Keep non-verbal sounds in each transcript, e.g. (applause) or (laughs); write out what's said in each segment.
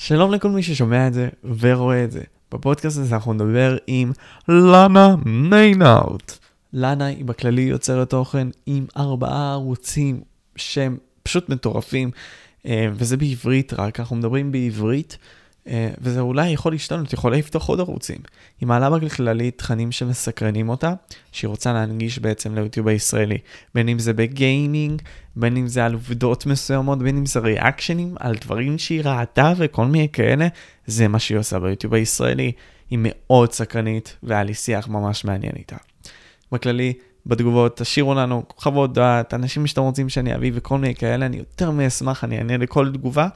שלום לכל מי ששומע את זה ורואה את זה. בפודקאסט הזה אנחנו נדבר עם לאנה מיינארט. לאנה היא בכללי יוצרת תוכן עם ארבעה ערוצים שהם פשוט מטורפים, אה, וזה בעברית רק, אנחנו מדברים בעברית. אה, וזה אולי יכול להשתנות, יכולה לפתוח עוד ערוצים. היא מעלה בכללי תכנים שמסקרנים אותה, שהיא רוצה להנגיש בעצם ליוטיוב הישראלי. בין אם זה בגיימינג, בין אם זה על עובדות מסוימות, בין אם זה ריאקשנים על דברים שהיא ראתה וכל מיני כאלה, זה מה שהיא עושה ביוטיוב הישראלי. היא מאוד סקרנית, והיה לי שיח ממש מעניין איתה. בכללי, בתגובות, תשאירו לנו חוות דעת, אנשים שאתם רוצים שאני אביא וכל מיני כאלה, אני יותר מאשמח, אני אענה לכל תגובה.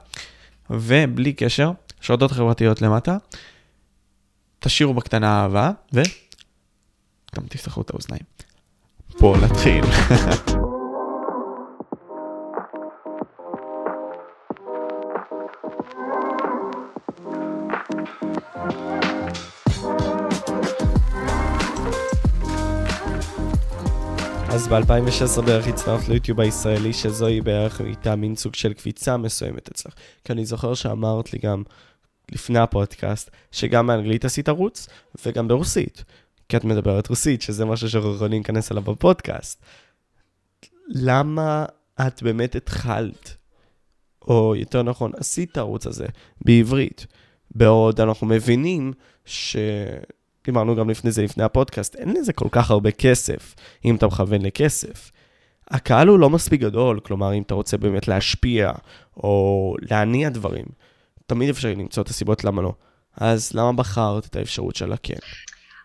ובלי קשר, שרדות חברתיות למטה, תשאירו בקטנה אהבה, וגם תפתחו את האוזניים. בואו נתחיל. אז ב-2016 בערך הצטרפת ליוטיוב הישראלי, שזוהי בערך הייתה מין סוג של קפיצה מסוימת אצלך. כי אני זוכר שאמרת לי גם לפני הפודקאסט, שגם באנגלית עשית ערוץ, וגם ברוסית. כי את מדברת רוסית, שזה משהו שאנחנו יכולים להיכנס אליו בפודקאסט. למה את באמת התחלת, או יותר נכון, עשית את הערוץ הזה בעברית, בעוד אנחנו מבינים ש... דיברנו גם לפני זה, לפני הפודקאסט, אין לזה כל כך הרבה כסף, אם אתה מכוון לכסף. הקהל הוא לא מספיק גדול, כלומר, אם אתה רוצה באמת להשפיע, או להניע דברים, תמיד אפשר למצוא את הסיבות למה לא. אז למה בחרת את האפשרות של הכן?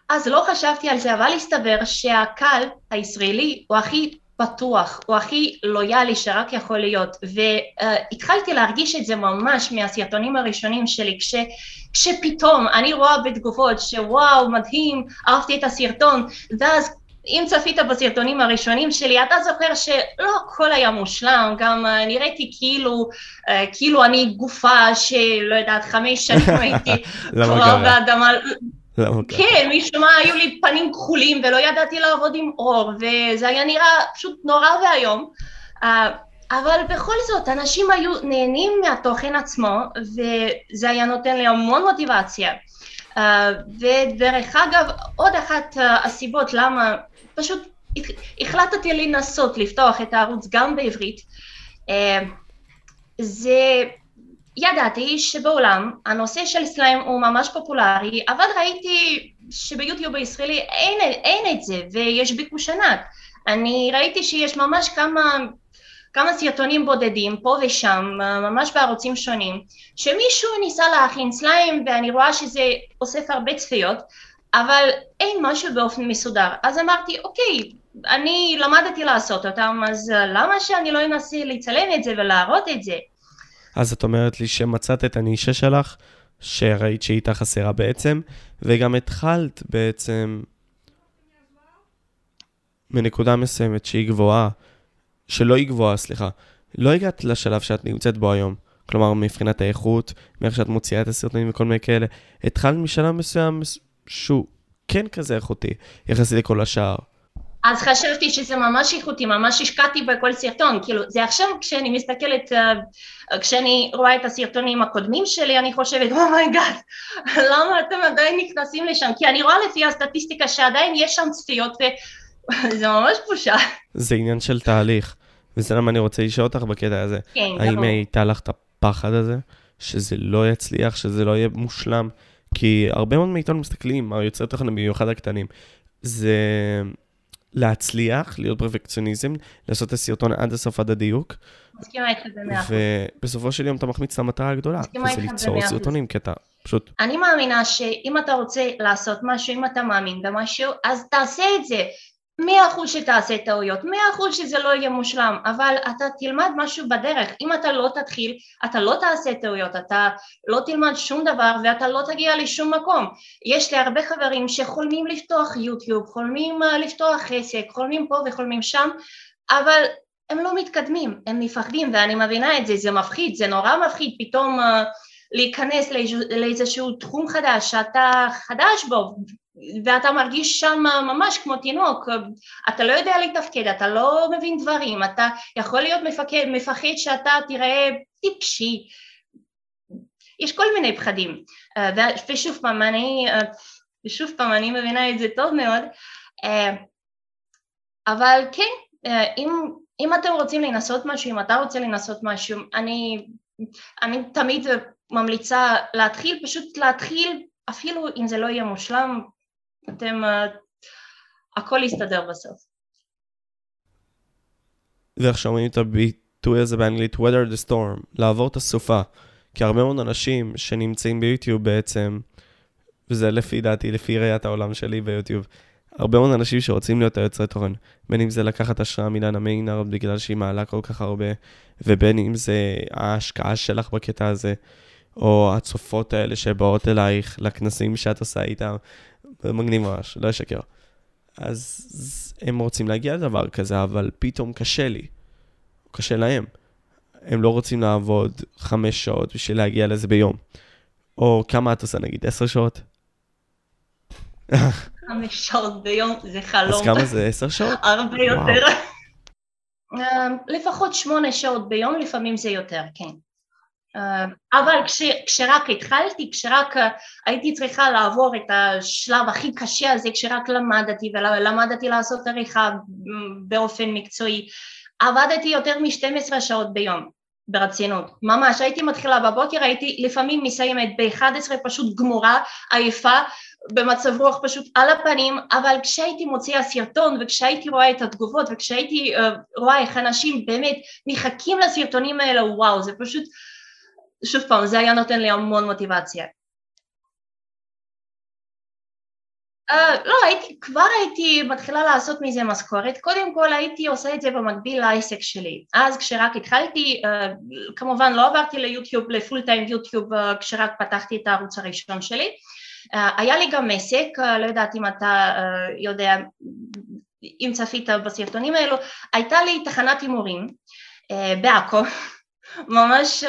אז לא חשבתי על זה, אבל הסתבר שהקהל הישראלי הוא הכי פתוח, הוא הכי לויאלי שרק יכול להיות, והתחלתי להרגיש את זה ממש מהסרטונים הראשונים שלי, כש, כשפתאום אני רואה בתגובות שוואו מדהים, אהבתי את הסרטון, ואז אם צפית בסרטונים הראשונים שלי, אתה זוכר שלא הכל היה מושלם, גם uh, נראיתי כאילו, uh, כאילו אני גופה שלא יודעת, חמש שנים (laughs) הייתי כבר באדמה. כן, משום מה היו לי פנים כחולים ולא ידעתי לעבוד עם אור, וזה היה נראה פשוט נורא ואיום. Uh, אבל בכל זאת, אנשים היו נהנים מהתוכן עצמו, וזה היה נותן לי המון מוטיבציה. ודרך אגב, עוד אחת הסיבות למה פשוט החלטתי לנסות לפתוח את הערוץ גם בעברית. אה, זה, ידעתי שבעולם הנושא של סליים הוא ממש פופולרי, אבל ראיתי שביוטיוב הישראלי אין, אין את זה ויש ביקוש ענק. אני ראיתי שיש ממש כמה, כמה סרטונים בודדים פה ושם, ממש בערוצים שונים, שמישהו ניסה להכין סליים ואני רואה שזה אוסף הרבה צפיות, אבל אין משהו באופן מסודר. אז אמרתי, אוקיי, אני למדתי לעשות אותם, אז אה, למה שאני לא אנסה לצלם את זה ולהראות את זה? אז את אומרת לי שמצאת את הנישה שלך, שראית שהיא הייתה חסרה בעצם, וגם התחלת בעצם מנקודה מסוימת שהיא גבוהה, שלא היא גבוהה, סליחה, לא הגעת לשלב שאת נמצאת בו היום. כלומר, מבחינת האיכות, מאיך שאת מוציאה את הסרטונים וכל מיני כאלה. התחלת משלב מסוים שהוא כן כזה איכותי, יחסית לכל השאר. אז חשבתי שזה ממש איכותי, ממש השקעתי בכל סרטון, כאילו זה עכשיו כשאני מסתכלת, uh, כשאני רואה את הסרטונים הקודמים שלי, אני חושבת, oh my god, oh למה אתם עדיין נכנסים לשם? כי אני רואה לפי הסטטיסטיקה שעדיין יש שם צפיות, וזה ממש בושה. זה עניין של תהליך, וזה למה אני רוצה לשאול אותך בקטע הזה. כן, האם הייתה לך את הפחד הזה, שזה לא יצליח, שזה לא יהיה מושלם? כי הרבה מאוד מאיתנו מסתכלים, היוצרי תוכן במיוחד הקטנים, זה להצליח, להיות פרפקציוניזם, לעשות את הסרטון עד הסוף, עד הדיוק. מסכימה איתך במאה אחוז. ובסופו של יום אתה מחמיץ את המטרה הגדולה. מסכימה איתך במאה אחוז. וזה ליצור סרטונים, כי אתה פשוט... אני מאמינה שאם אתה רוצה לעשות משהו, אם אתה מאמין במשהו, אז תעשה את זה. מאה אחוז שתעשה טעויות, מאה אחוז שזה לא יהיה מושלם, אבל אתה תלמד משהו בדרך, אם אתה לא תתחיל, אתה לא תעשה טעויות, אתה לא תלמד שום דבר ואתה לא תגיע לשום מקום. יש לי הרבה חברים שחולמים לפתוח יוטיוב, חולמים uh, לפתוח עסק, חולמים פה וחולמים שם, אבל הם לא מתקדמים, הם מפחדים ואני מבינה את זה, זה מפחיד, זה נורא מפחיד פתאום uh, להיכנס לאיזשהו תחום חדש שאתה חדש בו ואתה מרגיש שם ממש כמו תינוק, אתה לא יודע לתפקד, אתה לא מבין דברים, אתה יכול להיות מפקד, מפחד שאתה תראה טיפשי. יש כל מיני פחדים. ושוב פעם, אני, ושוב פעם, אני מבינה את זה טוב מאוד, אבל כן, אם, אם אתם רוצים לנסות משהו, אם אתה רוצה לנסות משהו, אני, אני תמיד ממליצה להתחיל, פשוט להתחיל, אפילו אם זה לא יהיה מושלם, אתם, הכל יסתדר בסוף. ואיך שאומרים את הביטוי הזה באנגלית, weather the storm, לעבור את הסופה. כי הרבה מאוד אנשים שנמצאים ביוטיוב בעצם, וזה לפי דעתי, לפי ראיית העולם שלי ביוטיוב, הרבה מאוד אנשים שרוצים להיות היוצרי תוכן, בין אם זה לקחת השראה מלנה מיינרד בגלל שהיא מעלה כל כך הרבה, ובין אם זה ההשקעה שלך בקטע הזה, או הצופות האלה שבאות אלייך לכנסים שאת עושה איתם, מגניב ממש, לא אשקר. אז הם רוצים להגיע לדבר כזה, אבל פתאום קשה לי. קשה להם. הם לא רוצים לעבוד חמש שעות בשביל להגיע לזה ביום. או כמה את עושה נגיד? עשר שעות? חמש שעות ביום זה חלום. אז כמה זה? עשר שעות? הרבה יותר. אמ, לפחות שמונה שעות ביום, לפעמים זה יותר, כן. אמ, אבל כש, כשרק התחלתי, כשרק אה, הייתי צריכה לעבור את השלב הכי קשה הזה, כשרק למדתי ולמדתי לעשות עריכה באופן מקצועי, עבדתי יותר מ-12 שעות ביום, ברצינות, ממש, הייתי מתחילה בבוקר, הייתי לפעמים מסיימת ב-11 פשוט גמורה, עייפה, במצב רוח פשוט על הפנים, אבל כשהייתי מוציאה סרטון וכשהייתי רואה את התגובות וכשהייתי uh, רואה איך אנשים באמת מחכים לסרטונים האלה, וואו, זה פשוט, שוב פעם, זה היה נותן לי המון מוטיבציה. Uh, לא, הייתי, כבר הייתי מתחילה לעשות מזה משכורת, קודם כל הייתי עושה את זה במקביל לעסק שלי. אז כשרק התחלתי, uh, כמובן לא עברתי ליוטיוב, לפול טיים יוטיוב, uh, כשרק פתחתי את הערוץ הראשון שלי, Uh, היה לי גם עסק, uh, לא יודעת אם אתה uh, יודע, אם צפית בסרטונים האלו, הייתה לי תחנת הימורים uh, בעכו, ממש uh,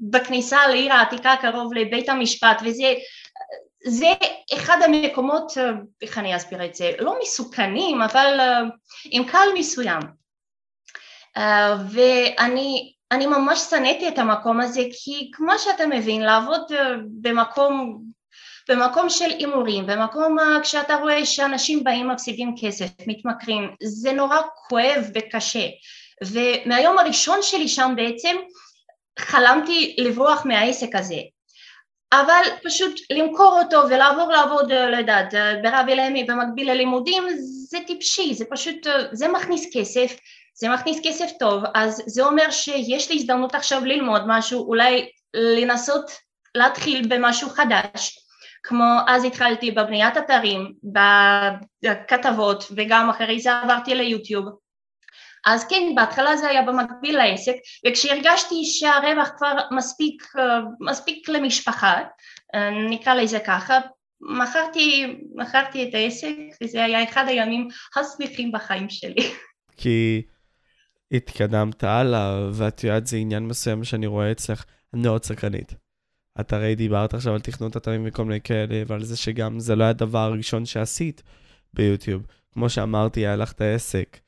בכניסה לעיר העתיקה קרוב לבית המשפט, וזה זה אחד המקומות, איך אני אסביר את זה, לא מסוכנים, אבל uh, עם קהל מסוים. ואני אני ממש שנאתי את המקום הזה, כי כמו שאתה מבין, לעבוד במקום במקום של הימורים, במקום כשאתה רואה שאנשים באים מפסידים כסף, מתמכרים, זה נורא כואב וקשה. ומהיום הראשון שלי שם בעצם חלמתי לברוח מהעסק הזה. אבל פשוט למכור אותו ולעבור לעבוד, לא יודעת, ברב אלמי במקביל ללימודים זה טיפשי, זה פשוט, זה מכניס כסף, זה מכניס כסף טוב, אז זה אומר שיש לי הזדמנות עכשיו ללמוד משהו, אולי לנסות להתחיל במשהו חדש, כמו אז התחלתי בבניית אתרים, בכתבות וגם אחרי זה עברתי ליוטיוב אז כן, בהתחלה זה היה במקביל לעסק, וכשהרגשתי שהרווח כבר מספיק, מספיק למשפחה, נקרא לזה ככה, מכרתי, מכרתי את העסק, וזה היה אחד הימים השמחים בחיים שלי. (laughs) כי התקדמת הלאה, ואת יודעת, זה עניין מסוים שאני רואה אצלך, אני מאוד סקרנית. את הרי דיברת עכשיו על תכנות אתרים וכל מיני כאלה, ועל זה שגם זה לא היה הדבר הראשון שעשית ביוטיוב. כמו שאמרתי, היה לך את העסק,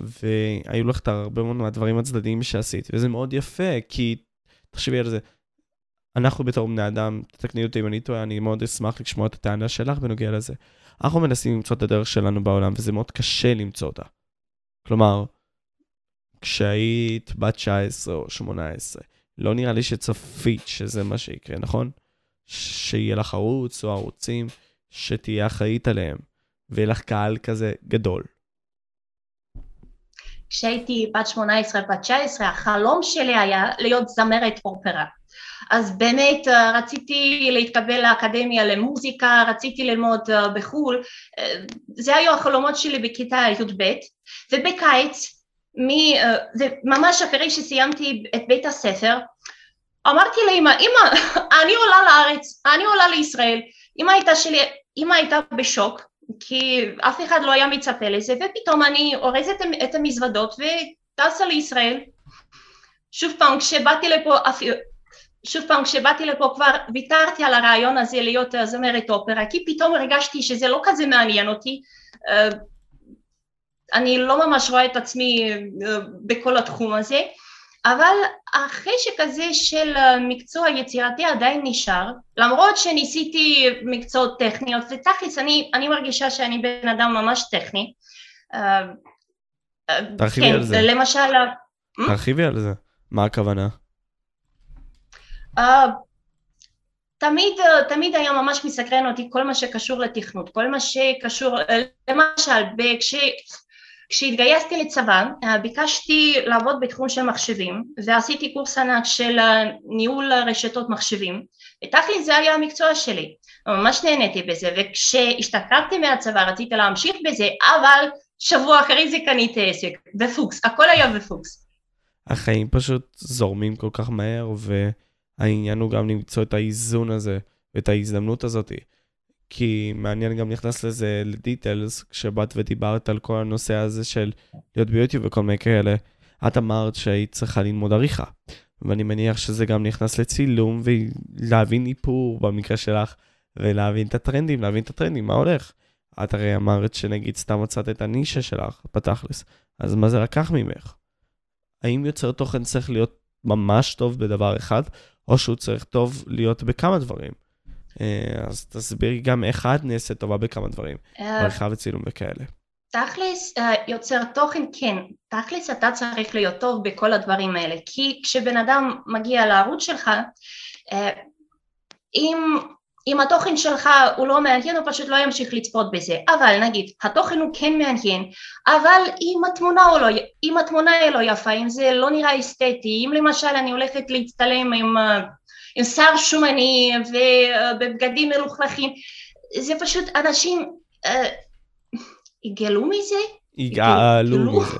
והיו לך את הרבה מאוד מהדברים הצדדיים שעשית, וזה מאוד יפה, כי תחשבי על זה. אנחנו בתור בני אדם, תתקני אותי אם אני טועה, אני מאוד אשמח לשמוע את הטענה שלך בנוגע לזה. אנחנו מנסים למצוא את הדרך שלנו בעולם, וזה מאוד קשה למצוא אותה. כלומר, כשהיית בת 19 או 18, לא נראה לי שצפית שזה מה שיקרה, נכון? שיהיה לך ערוץ או ערוצים שתהיה אחראית עליהם, ויהיה לך קהל כזה גדול. כשהייתי בת 18, בת 19, החלום שלי היה להיות זמרת אופרה. אז באמת אה, רציתי להתקבל לאקדמיה למוזיקה, רציתי ללמוד אה, בחו"ל, אה, זה היו החלומות שלי בכיתה י"ב, ובקיץ מ, ממש אחרי שסיימתי את בית הספר, אמרתי לאמא, אמא, (laughs) אני עולה לארץ, אני עולה לישראל, אמא הייתה שלי, אמא הייתה בשוק, כי אף אחד לא היה מצפה לזה, ופתאום אני אורזת את המזוודות וטסה לישראל. שוב פעם, כשבאתי לפה, שוב פעם, כשבאתי לפה כבר ויתרתי על הרעיון הזה להיות זמרת אופרה, כי פתאום הרגשתי שזה לא כזה מעניין אותי. אני לא ממש רואה את עצמי אה, בכל התחום הזה, אבל החשק הזה של אה, מקצוע יצירתי עדיין נשאר, למרות שניסיתי מקצועות טכניות, ותכלס אני, אני מרגישה שאני בן אדם ממש טכני. אה, תרחיבי כן, על זה. למשל... תרחיבי על זה. מה הכוונה? Uh, תמיד, תמיד היה ממש מסקרן אותי כל מה שקשור לתכנות, כל מה שקשור, למשל, כש, כשהתגייסתי לצבא ביקשתי לעבוד בתחום של מחשבים ועשיתי קורס ענק של ניהול רשתות מחשבים ותכל'ס זה היה המקצוע שלי, ממש נהניתי בזה וכשהשתחררתי מהצבא רציתי להמשיך בזה אבל שבוע אחרי זה קניתי עסק בפוקס, הכל היה בפוקס. החיים פשוט זורמים כל כך מהר ו... העניין הוא גם למצוא את האיזון הזה, ואת ההזדמנות הזאת. כי מעניין גם נכנס לזה לדיטלס, כשבאת ודיברת על כל הנושא הזה של להיות ביוטיוב וכל מיני כאלה. את אמרת שהיית צריכה ללמוד עריכה, ואני מניח שזה גם נכנס לצילום ולהבין איפור במקרה שלך, ולהבין את הטרנדים, להבין את הטרנדים, מה הולך. את הרי אמרת שנגיד סתם מצאת את הנישה שלך בתכלס, אז מה זה לקח ממך? האם יוצר תוכן צריך להיות ממש טוב בדבר אחד, או שהוא צריך טוב להיות בכמה דברים. אה, אז תסבירי גם איך את נעשית טובה בכמה דברים, אה, עריכה וצילום וכאלה. תכלס אה, יוצר תוכן כן, תכלס אתה צריך להיות טוב בכל הדברים האלה, כי כשבן אדם מגיע לערוץ שלך, אם, אם התוכן שלך הוא לא מעניין הוא פשוט לא ימשיך לצפות בזה, אבל נגיד התוכן הוא כן מעניין, אבל אם התמונה, לא, אם התמונה היא לא יפה, אם זה לא נראה אסתטי, אם למשל אני הולכת להצטלם עם, עם שר שומני ובבגדים מלוכלכים, זה פשוט אנשים אה, יגלו מזה? יגאלו מזה.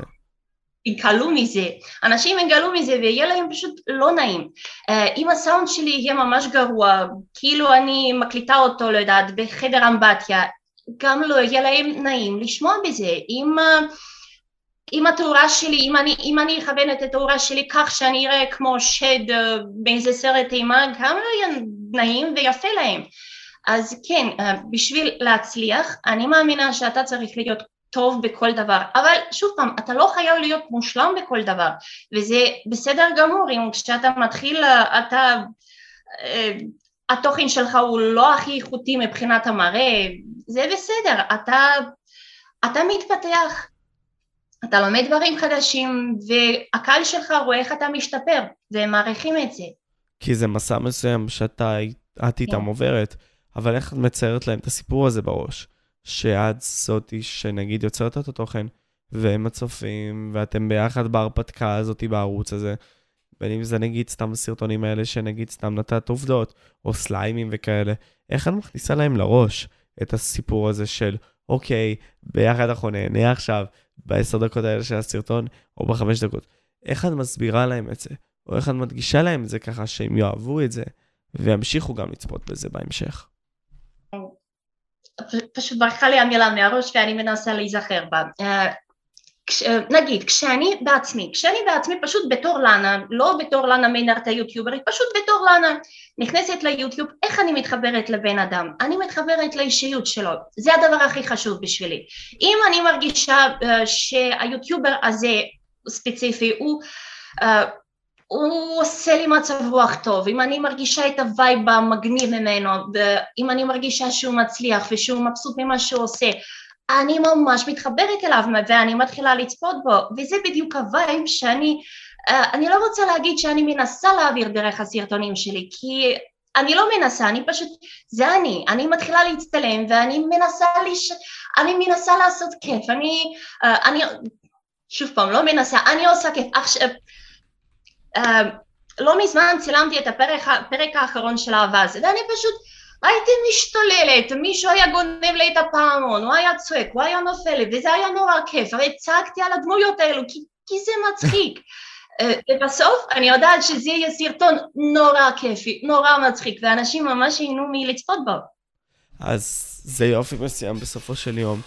יגאלו מזה, אנשים יגאלו מזה ויהיה להם פשוט לא נעים. Uh, אם הסאונד שלי יהיה ממש גרוע, כאילו אני מקליטה אותו, לא יודעת, בחדר אמבטיה, גם לא יהיה להם נעים לשמוע בזה. אם, uh, אם התאורה שלי, אם אני, אם אני אכוון את התאורה שלי כך שאני אראה כמו שד uh, באיזה סרט אימה, גם לא יהיה נעים ויפה להם. אז כן, uh, בשביל להצליח, אני מאמינה שאתה צריך להיות טוב בכל דבר, אבל שוב פעם, אתה לא חייב להיות מושלם בכל דבר, וזה בסדר גמור. אם כשאתה מתחיל, אתה, אה, התוכן שלך הוא לא הכי איכותי מבחינת המראה, זה בסדר, אתה, אתה מתפתח, אתה לומד דברים חדשים, והקהל שלך רואה איך אתה משתפר, והם מעריכים את זה. כי זה מסע מסוים שאתה, את איתם כן. עוברת, אבל איך את מציירת להם את הסיפור הזה בראש? שאת זאתי שנגיד יוצרת את התוכן, והם הצופים, ואתם ביחד בהרפתקה הזאתי בערוץ הזה. בין אם זה נגיד סתם הסרטונים האלה שנגיד סתם נתת עובדות, או סליימים וכאלה, איך את מכניסה להם לראש את הסיפור הזה של, אוקיי, ביחד אנחנו נהנה עכשיו בעשר דקות האלה של הסרטון, או בחמש דקות. איך את מסבירה להם את זה? או איך את מדגישה להם את זה ככה שהם יאהבו את זה, וימשיכו גם לצפות בזה בהמשך? פשוט ברחה לי המילה מהראש ואני מנסה להיזכר בה. אה, כש, נגיד, כשאני בעצמי, כשאני בעצמי פשוט בתור לאנה, לא בתור לאנה מיינרט היוטיוברית, פשוט בתור לאנה נכנסת ליוטיוב, איך אני מתחברת לבן אדם? אני מתחברת לאישיות שלו, זה הדבר הכי חשוב בשבילי. אם אני מרגישה uh, שהיוטיובר הזה ספציפי הוא uh, הוא עושה לי מצב רוח טוב, אם אני מרגישה את ה vibe המגניב ממנו, אם אני מרגישה שהוא מצליח ושהוא מבסוט ממה שהוא עושה, אני ממש מתחברת אליו ואני מתחילה לצפות בו, וזה בדיוק ה vibe שאני, אה, אני לא רוצה להגיד שאני מנסה להעביר דרך הסרטונים שלי, כי אני לא מנסה, אני פשוט, זה אני, אני מתחילה להצטלם ואני מנסה, לש... אני מנסה לעשות כיף, אני, אה, אני, שוב פעם, לא מנסה, אני עושה כיף, עכשיו אה, לא מזמן צילמתי את הפרק, הפרק האחרון של האבז, ואני פשוט הייתי משתוללת, מישהו היה גונב לי את הפעמון, הוא היה צועק, הוא היה נופל וזה היה נורא כיף, הרי צעקתי על הדמויות האלו, כי, כי זה מצחיק. (laughs) אה, ובסוף אני יודעת שזה יהיה סרטון נורא כיפי, נורא מצחיק, ואנשים ממש ייהנו מלצפות בו. אז זה יופי מסוים בסופו של יום.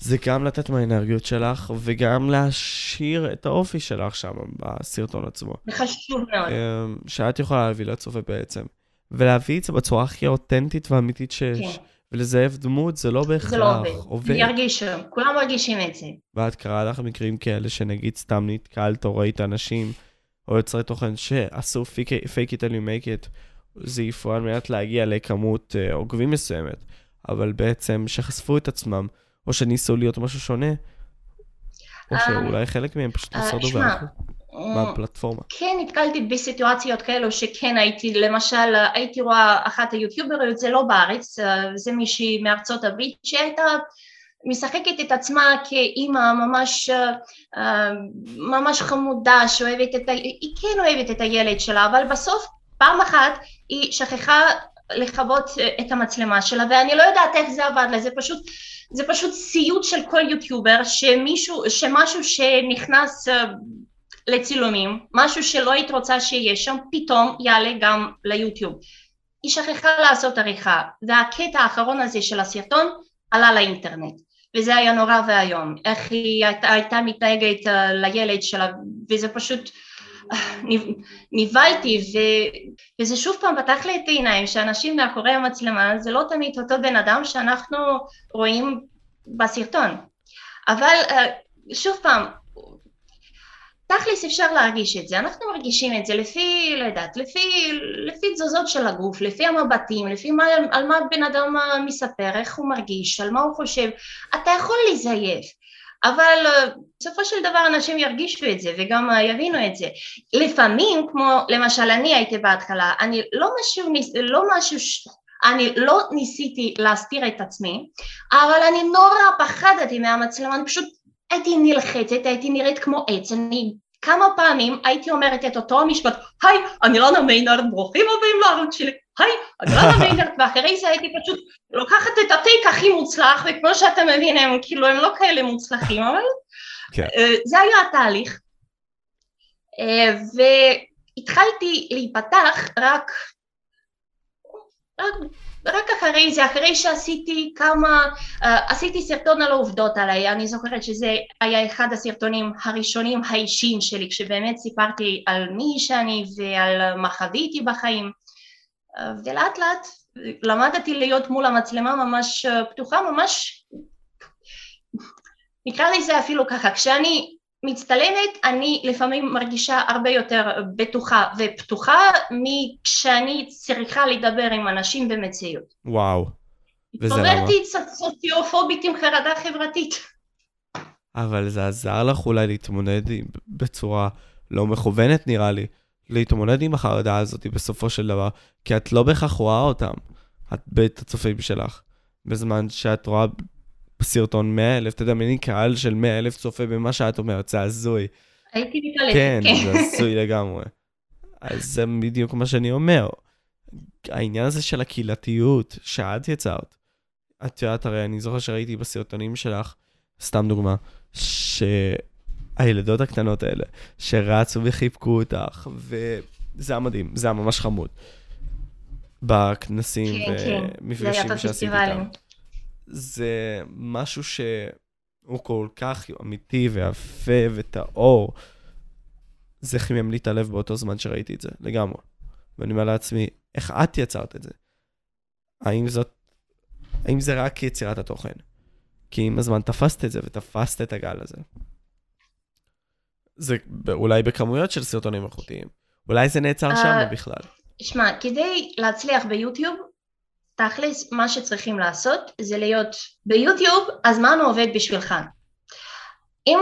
זה גם לתת מהאנרגיות שלך, וגם להשאיר את האופי שלך שם בסרטון עצמו. זה חשוב מאוד. אמ, שאת יכולה להביא לצופה בעצם. ולהביא את זה בצורה הכי אותנטית ואמיתית שיש. כן. ולזייף דמות זה לא בהכרח זה לא עובד. עובד. ירגישו, כולם מרגישים את זה. ואת קראה לך מקרים כאלה שנגיד סתם נתקלת או ראית אנשים או יוצרי תוכן שעשו fake it till you make it, זייפו על מנת להגיע לכמות uh, עוקבים מסוימת, אבל בעצם שחשפו את עצמם, או שניסו להיות משהו שונה, או שאולי חלק מהם פשוט לא שרדו והלכו. בפלטפורמה. כן, נתקלתי בסיטואציות כאלו שכן הייתי, למשל, הייתי רואה אחת היוטיובריות, זה לא בארץ, זה מישהי מארצות הברית, שהייתה משחקת את עצמה כאימא ממש, ממש חמודה, שאוהבת את ה... היא כן אוהבת את הילד שלה, אבל בסוף פעם אחת היא שכחה לכבות את המצלמה שלה, ואני לא יודעת איך זה עבד לה, זה פשוט, זה פשוט סיוט של כל יוטיובר, שמישהו, שמשהו שנכנס לצילומים, משהו שלא היית רוצה שיהיה שם, פתאום יעלה גם ליוטיוב. היא שכחה לעשות עריכה, והקטע האחרון הזה של הסרטון עלה לאינטרנט, וזה היה נורא ואיום, איך היא הייתה, הייתה מתנהגת אה, לילד שלה, וזה פשוט אה, נבהלתי, ו... וזה שוב פעם פתח לי את העיניים, שאנשים מאחורי המצלמה זה לא תמיד אותו בן אדם שאנחנו רואים בסרטון, אבל אה, שוב פעם, תכלס אפשר להרגיש את זה, אנחנו מרגישים את זה לפי, לא יודעת, לפי, לפי תזוזות של הגוף, לפי המבטים, לפי מה, על מה בן אדם מספר, איך הוא מרגיש, על מה הוא חושב, אתה יכול לזייף, אבל אה, בסופו של דבר אנשים ירגישו את זה וגם אה, יבינו את זה. לפעמים, כמו למשל אני הייתי בהתחלה, אני לא משהו, לא משהו אני לא ניסיתי להסתיר את עצמי, אבל אני נורא פחדתי מהמצלמה, אני פשוט הייתי נלחצת, הייתי נראית כמו עץ, אני כמה פעמים הייתי אומרת את אותו המשפט, היי, אני לאנה מיינרט, ברוכים הבאים לערוץ שלי, היי, אני לאנה (laughs) מיינרט, ואחרי זה הייתי פשוט לוקחת את ה take הכי מוצלח, וכמו שאתם מבינים, הם כאילו הם לא כאלה מוצלחים, אבל כן. אה, זה היה התהליך. אה, והתחלתי להיפתח רק, רק ורק אחרי זה, אחרי שעשיתי כמה, uh, עשיתי סרטון על העובדות עליי, אני זוכרת שזה היה אחד הסרטונים הראשונים האישיים שלי, כשבאמת סיפרתי על מי שאני ועל מה חוויתי בחיים, uh, ולאט לאט למדתי להיות מול המצלמה ממש uh, פתוחה, ממש, נקרא לזה אפילו ככה, כשאני מצטלמת אני לפעמים מרגישה הרבה יותר בטוחה ופתוחה מכשאני צריכה לדבר עם אנשים במציאות. וואו. וזה למה? התעוררתי סוציופובית עם חרדה חברתית. אבל זה עזר לך אולי להתמודד בצורה לא מכוונת נראה לי, להתמודד עם החרדה הזאת בסופו של דבר, כי את לא בהכרח רואה אותם, את בית הצופים שלך, בזמן שאת רואה סרטון 100 אלף, מני קהל של 100 אלף צופה במה שאת אומרת, זה הזוי. הייתי מתעלמת, כן. כן, זה (laughs) הזוי לגמרי. אז זה בדיוק מה שאני אומר. העניין הזה של הקהילתיות שאת יצרת, את יודעת, הרי אני זוכר שראיתי בסרטונים שלך, סתם דוגמה, שהילדות הקטנות האלה, שרצו וחיבקו אותך, וזה היה מדהים, זה היה ממש חמוד. בכנסים כן, ומפגשים כן. שעשית איתם. זה משהו שהוא כל כך אמיתי ויפה וטהור. זה חימם לי את הלב באותו זמן שראיתי את זה, לגמרי. ואני אומר לעצמי, איך את יצרת את זה? האם זאת, האם זה רק יצירת התוכן? כי עם הזמן תפסת את זה ותפסת את הגל הזה. זה אולי בכמויות של סרטונים איכותיים. אולי זה נעצר uh, שם בכלל. שמע, כדי להצליח ביוטיוב, תכלס מה שצריכים לעשות זה להיות ביוטיוב הזמן עובד בשבילך. אם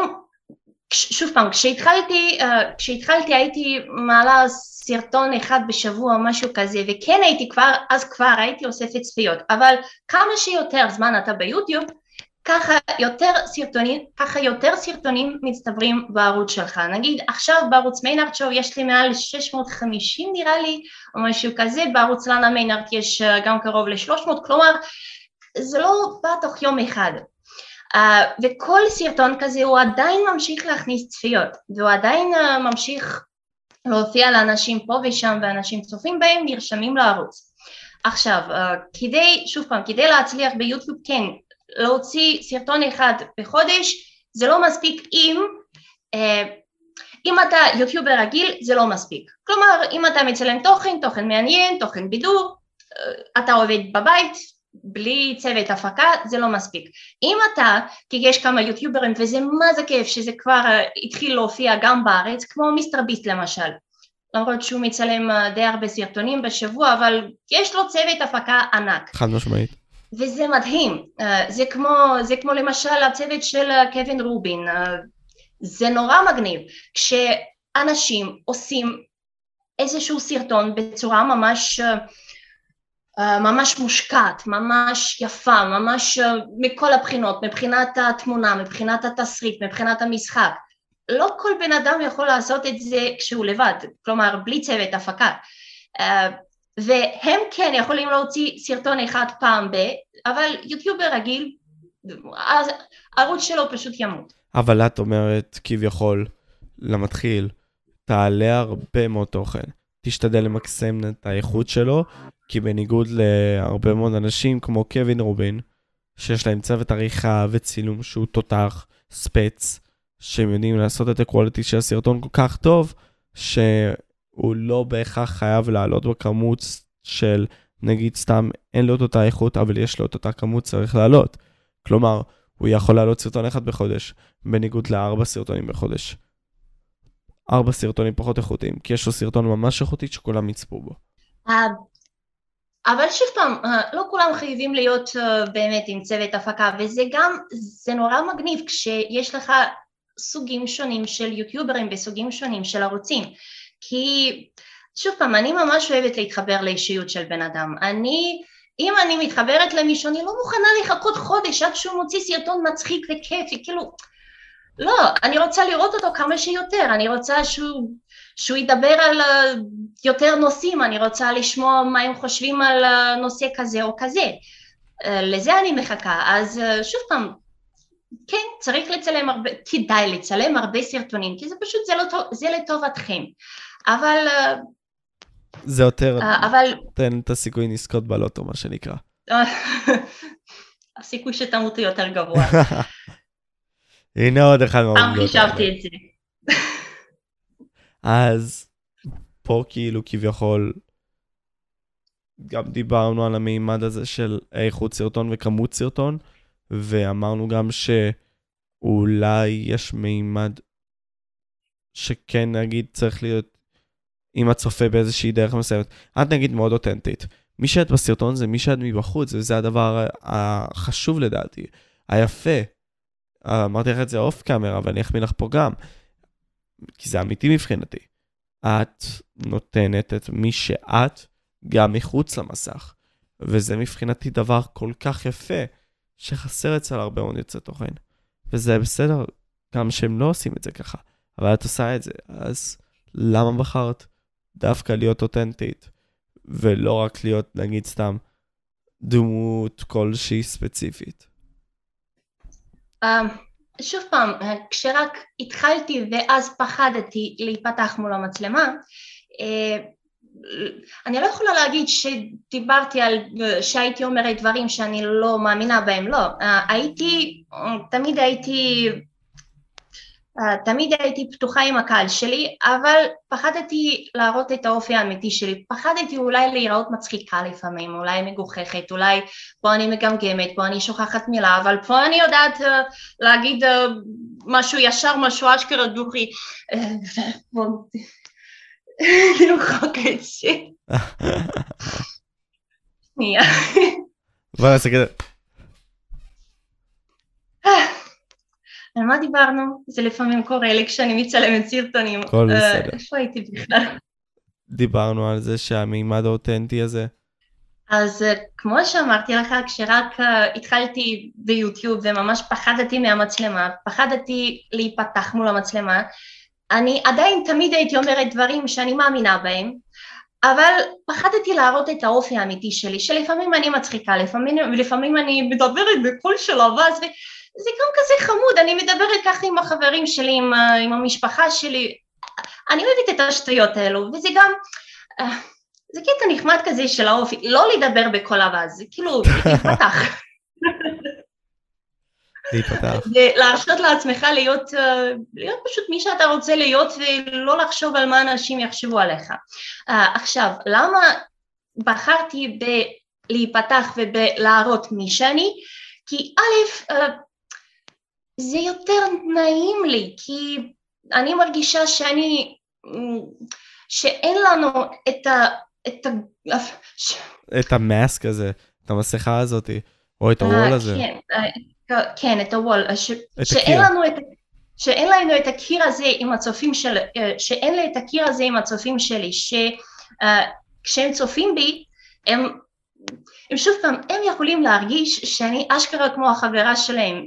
שוב פעם כשהתחלתי, uh, כשהתחלתי הייתי מעלה סרטון אחד בשבוע משהו כזה וכן הייתי כבר אז כבר הייתי אוספת צפיות אבל כמה שיותר זמן אתה ביוטיוב ככה יותר סרטונים, ככה יותר סרטונים מצטברים בערוץ שלך. נגיד עכשיו בערוץ מיינארט שואו יש לי מעל 650 נראה לי, או משהו כזה, בערוץ לאנה מיינארט יש אה, גם קרוב ל-300, כלומר זה לא בא תוך יום אחד. Uh, וכל סרטון כזה הוא עדיין ממשיך להכניס צפיות, והוא עדיין uh, ממשיך להופיע לאנשים פה ושם, ואנשים צופים בהם, נרשמים לערוץ. עכשיו, uh, כדי, שוב פעם, כדי להצליח ביוטיוב, כן, להוציא סרטון אחד בחודש זה לא מספיק אם אה, אם אתה יוטיובר רגיל זה לא מספיק כלומר אם אתה מצלם תוכן, תוכן מעניין, תוכן בידור אה, אתה עובד בבית בלי צוות הפקה זה לא מספיק. אם אתה, כי יש כמה יוטיוברים וזה מה זה כיף שזה כבר uh, התחיל להופיע גם בארץ, כמו מיסטר ביסט למשל. למרות שהוא מצלם די הרבה סרטונים בשבוע, אבל יש לו צוות הפקה ענק. חד משמעית. וזה מדהים, uh, זה כמו, זה כמו למשל הצוות של קווין רובין, uh, זה נורא מגניב. כשאנשים עושים איזשהו סרטון בצורה ממש אה, ממש מושקעת, ממש יפה, ממש מכל הבחינות, מבחינת התמונה, מבחינת התסריט, מבחינת המשחק. לא כל בן אדם יכול לעשות את זה כשהוא לבד, כלומר בלי צוות הפקה. והם כן יכולים להוציא סרטון אחד פעם ב... אבל יוטיובר רגיל, הערוץ שלו פשוט ימות. אבל את אומרת כביכול, למתחיל, תעלה הרבה מאוד תוכן. תשתדל למקסם את האיכות שלו, כי בניגוד להרבה מאוד אנשים כמו קווין רובין, שיש להם צוות עריכה וצילום שהוא תותח, ספץ, שהם יודעים לעשות את הקואליטי של הסרטון כל כך טוב, שהוא לא בהכרח חייב לעלות בכמות של, נגיד סתם, אין לו את אותה איכות, אבל יש לו את אותה כמות צריך לעלות. כלומר, הוא יכול לעלות סרטון אחד בחודש, בניגוד לארבע סרטונים בחודש. ארבע סרטונים פחות איכותיים, כי יש לו סרטון ממש איכותי שכולם יצפו בו. אה, אבל שוב פעם, אה, לא כולם חייבים להיות אה, באמת עם צוות הפקה, וזה גם, זה נורא מגניב כשיש לך סוגים שונים של יוטיוברים וסוגים שונים של ערוצים, כי שוב פעם, אני ממש אוהבת להתחבר לאישיות של בן אדם. אני, אם אני מתחברת למישהו, אני לא מוכנה לחכות חודש עד שהוא מוציא סרטון מצחיק וכיף, כאילו, לא, אני רוצה לראות אותו כמה שיותר, אני רוצה שהוא, שהוא ידבר על uh, יותר נושאים, אני רוצה לשמוע מה הם חושבים על נושא כזה או כזה. Uh, לזה אני מחכה. אז uh, שוב פעם, כן, צריך לצלם הרבה, כדאי לצלם הרבה סרטונים, כי זה פשוט, זה, לא, זה לטובתכם. אבל... Uh, זה יותר, uh, אבל... תן את הסיכוי לזכות בלוטו, מה שנקרא. (laughs) הסיכוי שתמותו יותר גבוה. (laughs) הנה עוד אחד גדול. פעם חישבתי את זה. (laughs) אז פה כאילו כביכול גם דיברנו על המימד הזה של איכות סרטון וכמות סרטון, ואמרנו גם שאולי יש מימד שכן נגיד צריך להיות עם הצופה באיזושהי דרך מסוימת. את נגיד מאוד אותנטית. מי שאת בסרטון זה מי שאת מבחוץ, וזה הדבר החשוב לדעתי, היפה. אמרתי לך את זה אוף קאמרה, אבל אני אחמיא לך פה גם. כי זה אמיתי מבחינתי. את נותנת את מי שאת גם מחוץ למסך. וזה מבחינתי דבר כל כך יפה, שחסר אצל הרבה מאוד יוצאי תוכן. וזה בסדר, גם שהם לא עושים את זה ככה, אבל את עושה את זה, אז למה בחרת דווקא להיות אותנטית, ולא רק להיות, נגיד סתם, דמות כלשהי ספציפית? Um, שוב פעם, כשרק התחלתי ואז פחדתי להיפתח מול המצלמה, אה, אני לא יכולה להגיד שדיברתי על, שהייתי אומרת דברים שאני לא מאמינה בהם, לא. אה, הייתי, תמיד הייתי אה, תמיד הייתי פתוחה עם הקהל שלי, אבל פחדתי להראות את האופי האמיתי שלי, פחדתי אולי להיראות מצחיקה לפעמים, אולי מגוחכת, אולי פה אני מגמגמת, פה אני שוכחת מילה, אבל פה אני יודעת uh, להגיד uh, משהו ישר, משהו אשכרה דוכי, זה. (laughs) (laughs) שנייה. על מה דיברנו? זה לפעמים קורה לי כשאני מצלמת סרטונים. הכל אה, בסדר. איפה הייתי בכלל? דיברנו על זה שהמימד האותנטי הזה. אז אה, כמו שאמרתי לך, כשרק uh, התחלתי ביוטיוב וממש פחדתי מהמצלמה, פחדתי להיפתח מול המצלמה, אני עדיין תמיד הייתי אומרת דברים שאני מאמינה בהם, אבל פחדתי להראות את האופי האמיתי שלי, שלפעמים אני מצחיקה, לפעמים, ולפעמים אני מדברת בקול של אבז, זה גם כזה חמוד, אני מדברת ככה עם החברים שלי, עם, עם המשפחה שלי, אני אוהבת את השטויות האלו, וזה גם, אה, זה קטע נחמד כזה של האופי, לא לדבר בקול אבז, זה כאילו, להתפתח. להיפתח. (laughs) להרשות לעצמך להיות, אה, להיות פשוט מי שאתה רוצה להיות ולא לחשוב על מה אנשים יחשבו עליך. Uh, עכשיו, למה בחרתי להיפתח ולהראות מי שאני, כי א', אה, זה יותר נעים לי, כי אני מרגישה שאני, שאין לנו את ה... את ה... את המאסק הזה, את המסכה הזאת, או את הוול הזה. כן, כן, את הוול, ש... שאין לנו את... שאין לנו את הקיר הזה עם הצופים של... שאין לי את הקיר הזה עם הצופים שלי, שכשהם צופים בי, הם הם שוב פעם, הם יכולים להרגיש שאני אשכרה כמו החברה שלהם,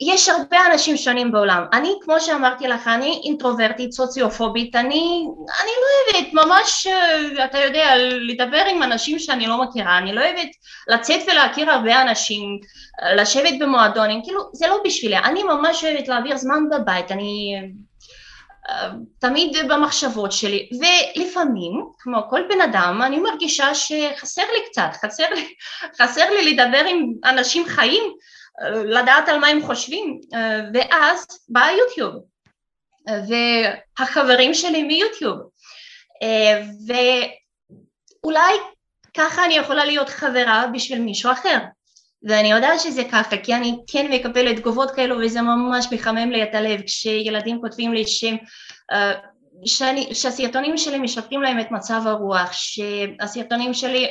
ויש הרבה אנשים שונים בעולם. אני, כמו שאמרתי לך, אני אינטרוברטית, סוציופובית, אני, אני לא אוהבת ממש, אתה יודע, לדבר עם אנשים שאני לא מכירה, אני לא אוהבת לצאת ולהכיר הרבה אנשים, לשבת במועדונים, כאילו, זה לא בשבילי, אני ממש אוהבת להעביר זמן בבית, אני... תמיד במחשבות שלי, ולפעמים, כמו כל בן אדם, אני מרגישה שחסר לי קצת, חסר לי, (laughs) חסר לי לדבר עם אנשים חיים, לדעת על מה הם חושבים, ואז בא יוטיוב, והחברים שלי מיוטיוב, ואולי ככה אני יכולה להיות חברה בשביל מישהו אחר. ואני יודעת שזה ככה, כי אני כן מקבלת תגובות כאלו וזה ממש מחמם לי את הלב כשילדים כותבים לי שהם, אה, שאני, שהסרטונים שלי משפרים להם את מצב הרוח, שהסרטונים שלי,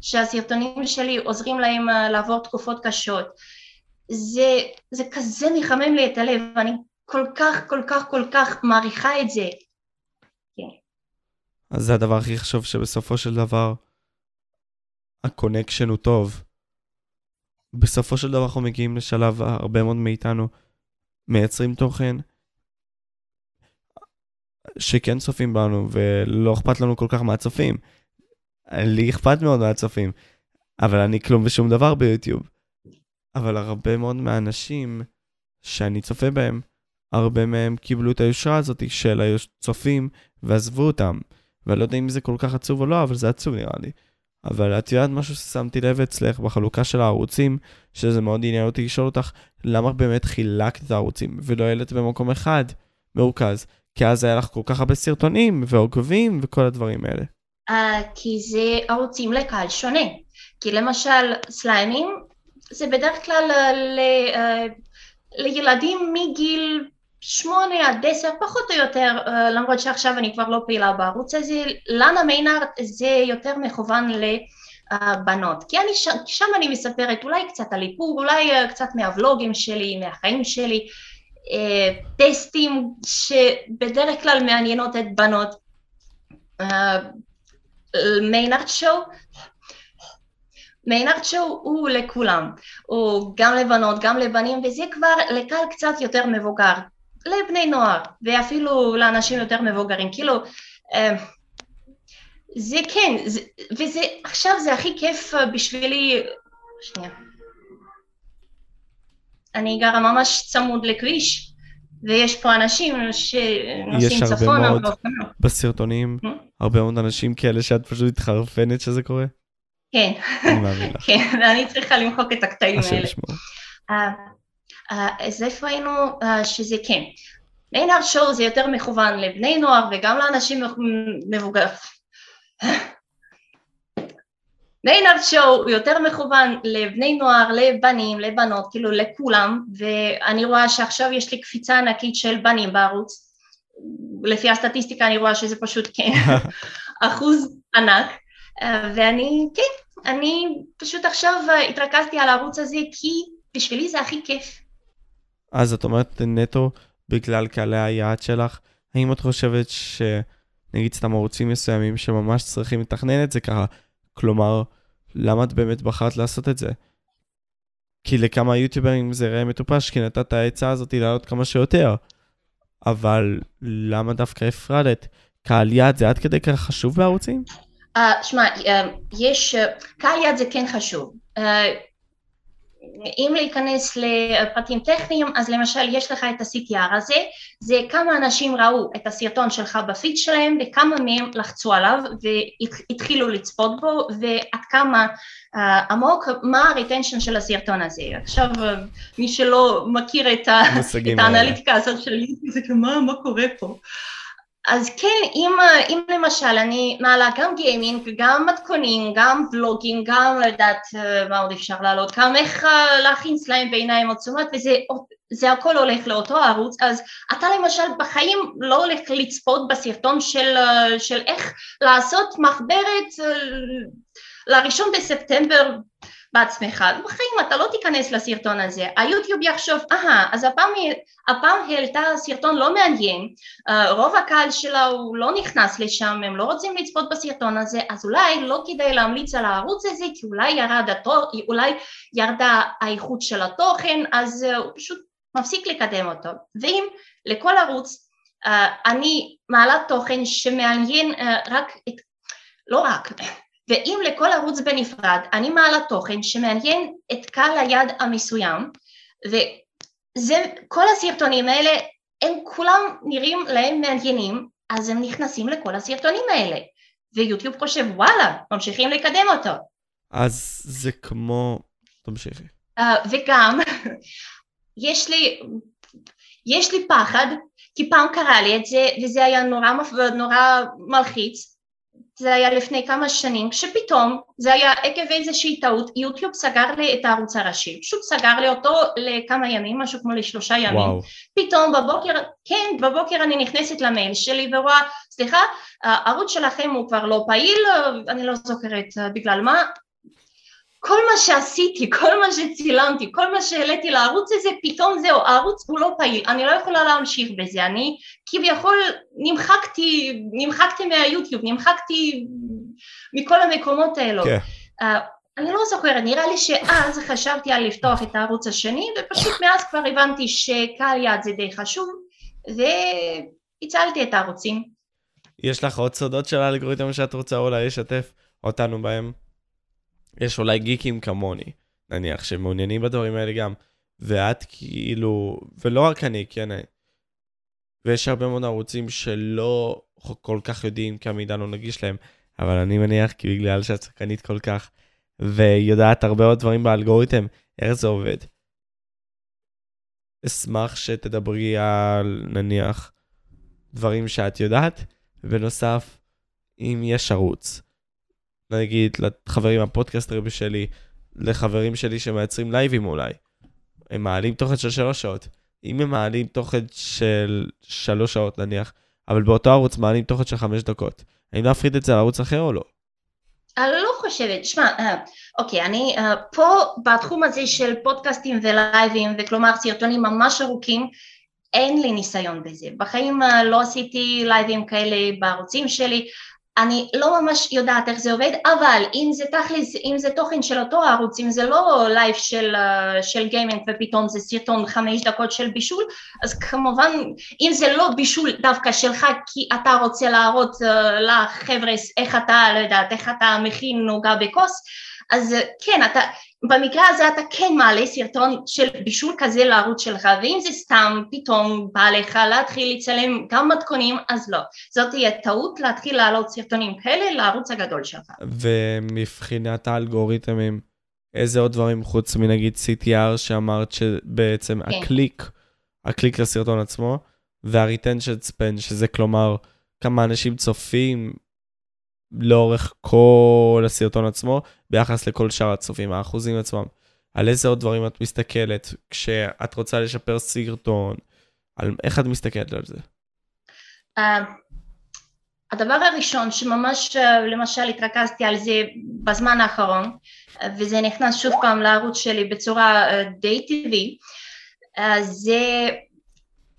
שהסרטונים שלי עוזרים להם אה, לעבור תקופות קשות. זה, זה כזה מחמם לי את הלב, ואני כל כך, כל כך, כל כך מעריכה את זה. כן. אז זה הדבר הכי חשוב, שבסופו של דבר ה connection הוא טוב. בסופו של דבר אנחנו מגיעים לשלב, הרבה מאוד מאיתנו מייצרים תוכן שכן צופים בנו, ולא אכפת לנו כל כך מהצופים. לי אכפת מאוד מהצופים, אבל אני כלום ושום דבר ביוטיוב. אבל הרבה מאוד מהאנשים שאני צופה בהם, הרבה מהם קיבלו את היושרה הזאת של הצופים ועזבו אותם. ואני לא יודע אם זה כל כך עצוב או לא, אבל זה עצוב נראה לי. אבל את יודעת משהו ששמתי לב אצלך בחלוקה של הערוצים, שזה מאוד עניין אותי לשאול אותך, למה באמת חילקת את הערוצים ולא העלית במקום אחד מרוכז? כי אז היה לך כל כך הרבה סרטונים ועוקבים וכל הדברים האלה. Uh, כי זה ערוצים לקהל שונה. כי למשל סליימים זה בדרך כלל uh, ל, uh, לילדים מגיל שמונה עד עשר, פחות או יותר, uh, למרות שעכשיו אני כבר לא פעילה בערוץ הזה, לאנה מיינארט זה יותר מכוון לבנות, כי אני. שם אני מספרת אולי קצת על איפור, אולי קצת מהוולוגים שלי, מהחיים שלי, טסטים שבדרך כלל מעניינות את בנות. מיינארט שואו מיינארט שואו הוא לכולם, הוא גם לבנות, גם לבנים, וזה כבר לקהל קצת יותר מבוגר. לבני נוער, ואפילו לאנשים יותר מבוגרים, כאילו, אה, זה כן, זה, וזה, עכשיו זה הכי כיף בשבילי, שנייה, אני גרה ממש צמוד לכביש, ויש פה אנשים שנוסעים צפונה. יש הרבה מאוד בסרטונים, hmm? הרבה מאוד אנשים כאלה שאת פשוט מתחרפנת שזה קורה? כן, (laughs) כן, ואני צריכה למחוק את הקטעים האלה. אז איפה היינו שזה כן. מיינרט show זה יותר מכוון לבני נוער וגם לאנשים מבוגרים. (laughs) מיינרט show הוא יותר מכוון לבני נוער, לבנים, לבנות, כאילו לכולם, ואני רואה שעכשיו יש לי קפיצה ענקית של בנים בערוץ. לפי הסטטיסטיקה אני רואה שזה פשוט כן, (laughs) אחוז ענק, ואני, כן, אני פשוט עכשיו התרכזתי על הערוץ הזה כי בשבילי זה הכי כיף. אז את אומרת נטו בגלל קהלי היעד שלך, האם את חושבת שנגיד סתם ערוצים מסוימים שממש צריכים לתכנן את זה ככה? כלומר, למה את באמת בחרת לעשות את זה? כי לכמה יוטיוברים זה יראה מטופש, כי נתת את העצה הזאת לעלות כמה שיותר. אבל למה דווקא הפרדת? קהל יעד זה עד כדי כך חשוב בערוצים? Uh, שמע, uh, יש, uh, קהל יעד זה כן חשוב. אם להיכנס לפרטים טכניים, אז למשל יש לך את ה-CTR הזה, זה כמה אנשים ראו את הסרטון שלך בפיד שלהם וכמה מהם לחצו עליו והתחילו לצפות בו ועד כמה uh, עמוק, מה ה-retention של הסרטון הזה. עכשיו מי שלא מכיר את, ה- את האנליטיקה הזאת של יוטיוב זה מה, מה קורה פה. אז כן, אם, אם למשל אני מעלה גם גיימינג, גם מתכונים, גם ולוגים, גם לדעת מה עוד אפשר לעלות, גם איך להכין סליים בעיניים עצומות, וזה זה הכל הולך לאותו ערוץ, אז אתה למשל בחיים לא הולך לצפות בסרטון של, של איך לעשות מחברת לראשון בספטמבר בעצמך, בחיים אתה לא תיכנס לסרטון הזה, היוטיוב יחשוב, אהה, אז הפעם, הפעם העלתה סרטון לא מעניין, רוב הקהל שלה הוא לא נכנס לשם, הם לא רוצים לצפות בסרטון הזה, אז אולי לא כדאי להמליץ על הערוץ הזה, כי אולי ירד התור, אולי ירדה האיכות של התוכן, אז הוא פשוט מפסיק לקדם אותו. ואם לכל ערוץ uh, אני מעלה תוכן שמעניין רק את, לא רק, ואם לכל ערוץ בנפרד אני מעלה תוכן שמעניין את קהל היד המסוים, וכל הסרטונים האלה הם כולם נראים להם מעניינים, אז הם נכנסים לכל הסרטונים האלה. ויוטיוב חושב וואלה, ממשיכים לקדם אותו. אז זה כמו... תמשיכי. Uh, וגם יש לי, יש לי פחד, כי פעם קרה לי את זה, וזה היה נורא, נורא מלחיץ, זה היה לפני כמה שנים, כשפתאום, זה היה עקב איזושהי טעות, יוטיוב סגר לי את הערוץ הראשי, פשוט סגר לי אותו לכמה ימים, משהו כמו לשלושה ימים, וואו. פתאום בבוקר, כן, בבוקר אני נכנסת למייל שלי ורואה, סליחה, הערוץ שלכם הוא כבר לא פעיל, אני לא זוכרת בגלל מה, כל מה שעשיתי, כל מה שצילמתי, כל מה שהעליתי לערוץ הזה, פתאום זהו, הערוץ הוא לא פעיל, אני לא יכולה להמשיך בזה, אני כביכול נמחקתי, נמחקתי מהיוטיוב, נמחקתי מכל המקומות האלו. כן. Uh, אני לא זוכרת, נראה לי שאז חשבתי על לפתוח את הערוץ השני, ופשוט מאז כבר הבנתי שקהל יעד זה די חשוב, והצלתי את הערוצים. יש לך עוד סודות של האלגוריתם שאת רוצה אולי לשתף אותנו בהם? יש אולי גיקים כמוני, נניח, שמעוניינים בדברים האלה גם, ואת כאילו, ולא רק אני, כן, ויש הרבה מאוד ערוצים שלא כל כך יודעים כי המידע לא נגיש להם, אבל אני מניח כי בגלל שאת שחקנית כל כך, ויודעת הרבה מאוד דברים באלגוריתם, איך זה עובד. אשמח שתדברי על, נניח, דברים שאת יודעת, ובנוסף, אם יש ערוץ נגיד לחברים הפודקאסטרים שלי, לחברים שלי שמייצרים לייבים אולי. הם מעלים תוכן של שלוש שעות. אם הם מעלים תוכן של שלוש שעות נניח, אבל באותו ערוץ מעלים תוכן של חמש דקות, האם להפריד את זה לערוץ אחר או לא? אני לא חושבת, שמע, אה, אוקיי, אני אה, פה בתחום הזה של פודקאסטים ולייבים, וכלומר סרטונים ממש ארוכים, אין לי ניסיון בזה. בחיים אה, לא עשיתי לייבים כאלה בערוצים שלי, אני לא ממש יודעת איך זה עובד, אבל אם זה תכלס, אם זה תוכן של אותו ערוץ, אם זה לא live של, uh, של gaming ופתאום זה סרטון חמש דקות של בישול, אז כמובן, אם זה לא בישול דווקא שלך כי אתה רוצה להראות uh, לחבר'ה איך אתה, לא יודעת, איך אתה מכין נוגה בכוס, אז uh, כן, אתה, במקרה הזה אתה כן מעלה סרטון של בישול כזה לערוץ שלך, ואם זה סתם פתאום בא לך להתחיל לצלם גם מתכונים, אז לא. זאת תהיה טעות להתחיל להעלות סרטונים כאלה לערוץ הגדול שלך. ומבחינת האלגוריתמים, איזה עוד דברים חוץ מנגיד CTR שאמרת שבעצם כן. הקליק, הקליק לסרטון עצמו, וה-retention span, שזה כלומר כמה אנשים צופים לאורך כל הסרטון עצמו, ביחס לכל שאר הצופים, האחוזים עצמם. על איזה עוד דברים את מסתכלת כשאת רוצה לשפר סרטון? על איך את מסתכלת על זה? Uh, הדבר הראשון שממש uh, למשל התרכזתי על זה בזמן האחרון, uh, וזה נכנס שוב פעם לערוץ שלי בצורה uh, די טבעי, uh, זה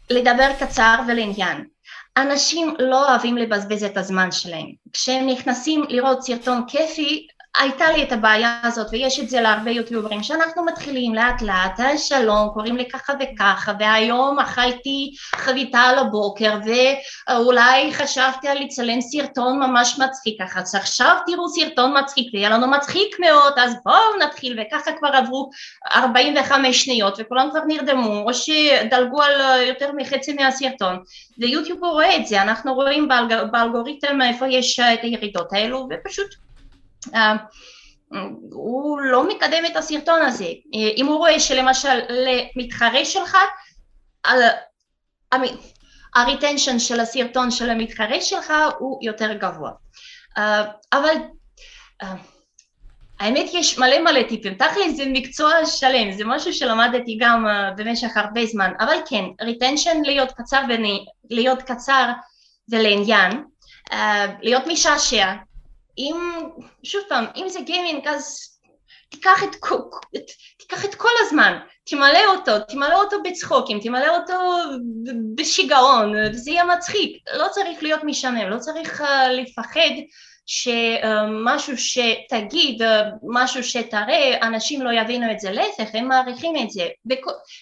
לדבר קצר ולעניין. אנשים לא אוהבים לבזבז את הזמן שלהם. כשהם נכנסים לראות סרטון כיפי, הייתה לי את הבעיה הזאת, ויש את זה להרבה יוטיוברים, שאנחנו מתחילים לאט לאט, שלום, קוראים לי ככה וככה, והיום אכלתי חביתה על הבוקר, ואולי חשבתי על לצלם סרטון ממש מצחיק, אז עכשיו תראו סרטון מצחיק, ויהיה לנו מצחיק מאוד, אז בואו נתחיל, וככה כבר עברו 45 שניות, וכולם כבר נרדמו, או שדלגו על יותר מחצי מהסרטון, ויוטיוב רואה את זה, אנחנו רואים באלגוריתם איפה יש את הירידות האלו, ופשוט אה, הוא לא מקדם את הסרטון הזה. אה, אם הוא רואה שלמשל למתחרה שלך, על, הריטנשן של הסרטון של המתחרה שלך הוא יותר גבוה. Uh, אבל האמת יש מלא מלא טיפים, תכל'ס זה מקצוע שלם, זה משהו שלמדתי גם במשך הרבה זמן, אבל כן, retention להיות קצר, וני, להיות קצר ולעניין, להיות משעשע, אם, שוב פעם, אם זה gaming אז תיקח את, תיקח את כל הזמן, תמלא אותו, תמלא אותו בצחוקים, תמלא אותו בשיגעון, זה יהיה מצחיק, לא צריך להיות משעמם, לא צריך uh, לפחד שמשהו שתגיד, משהו שתראה, אנשים לא יבינו את זה, להפך, הם מעריכים את זה,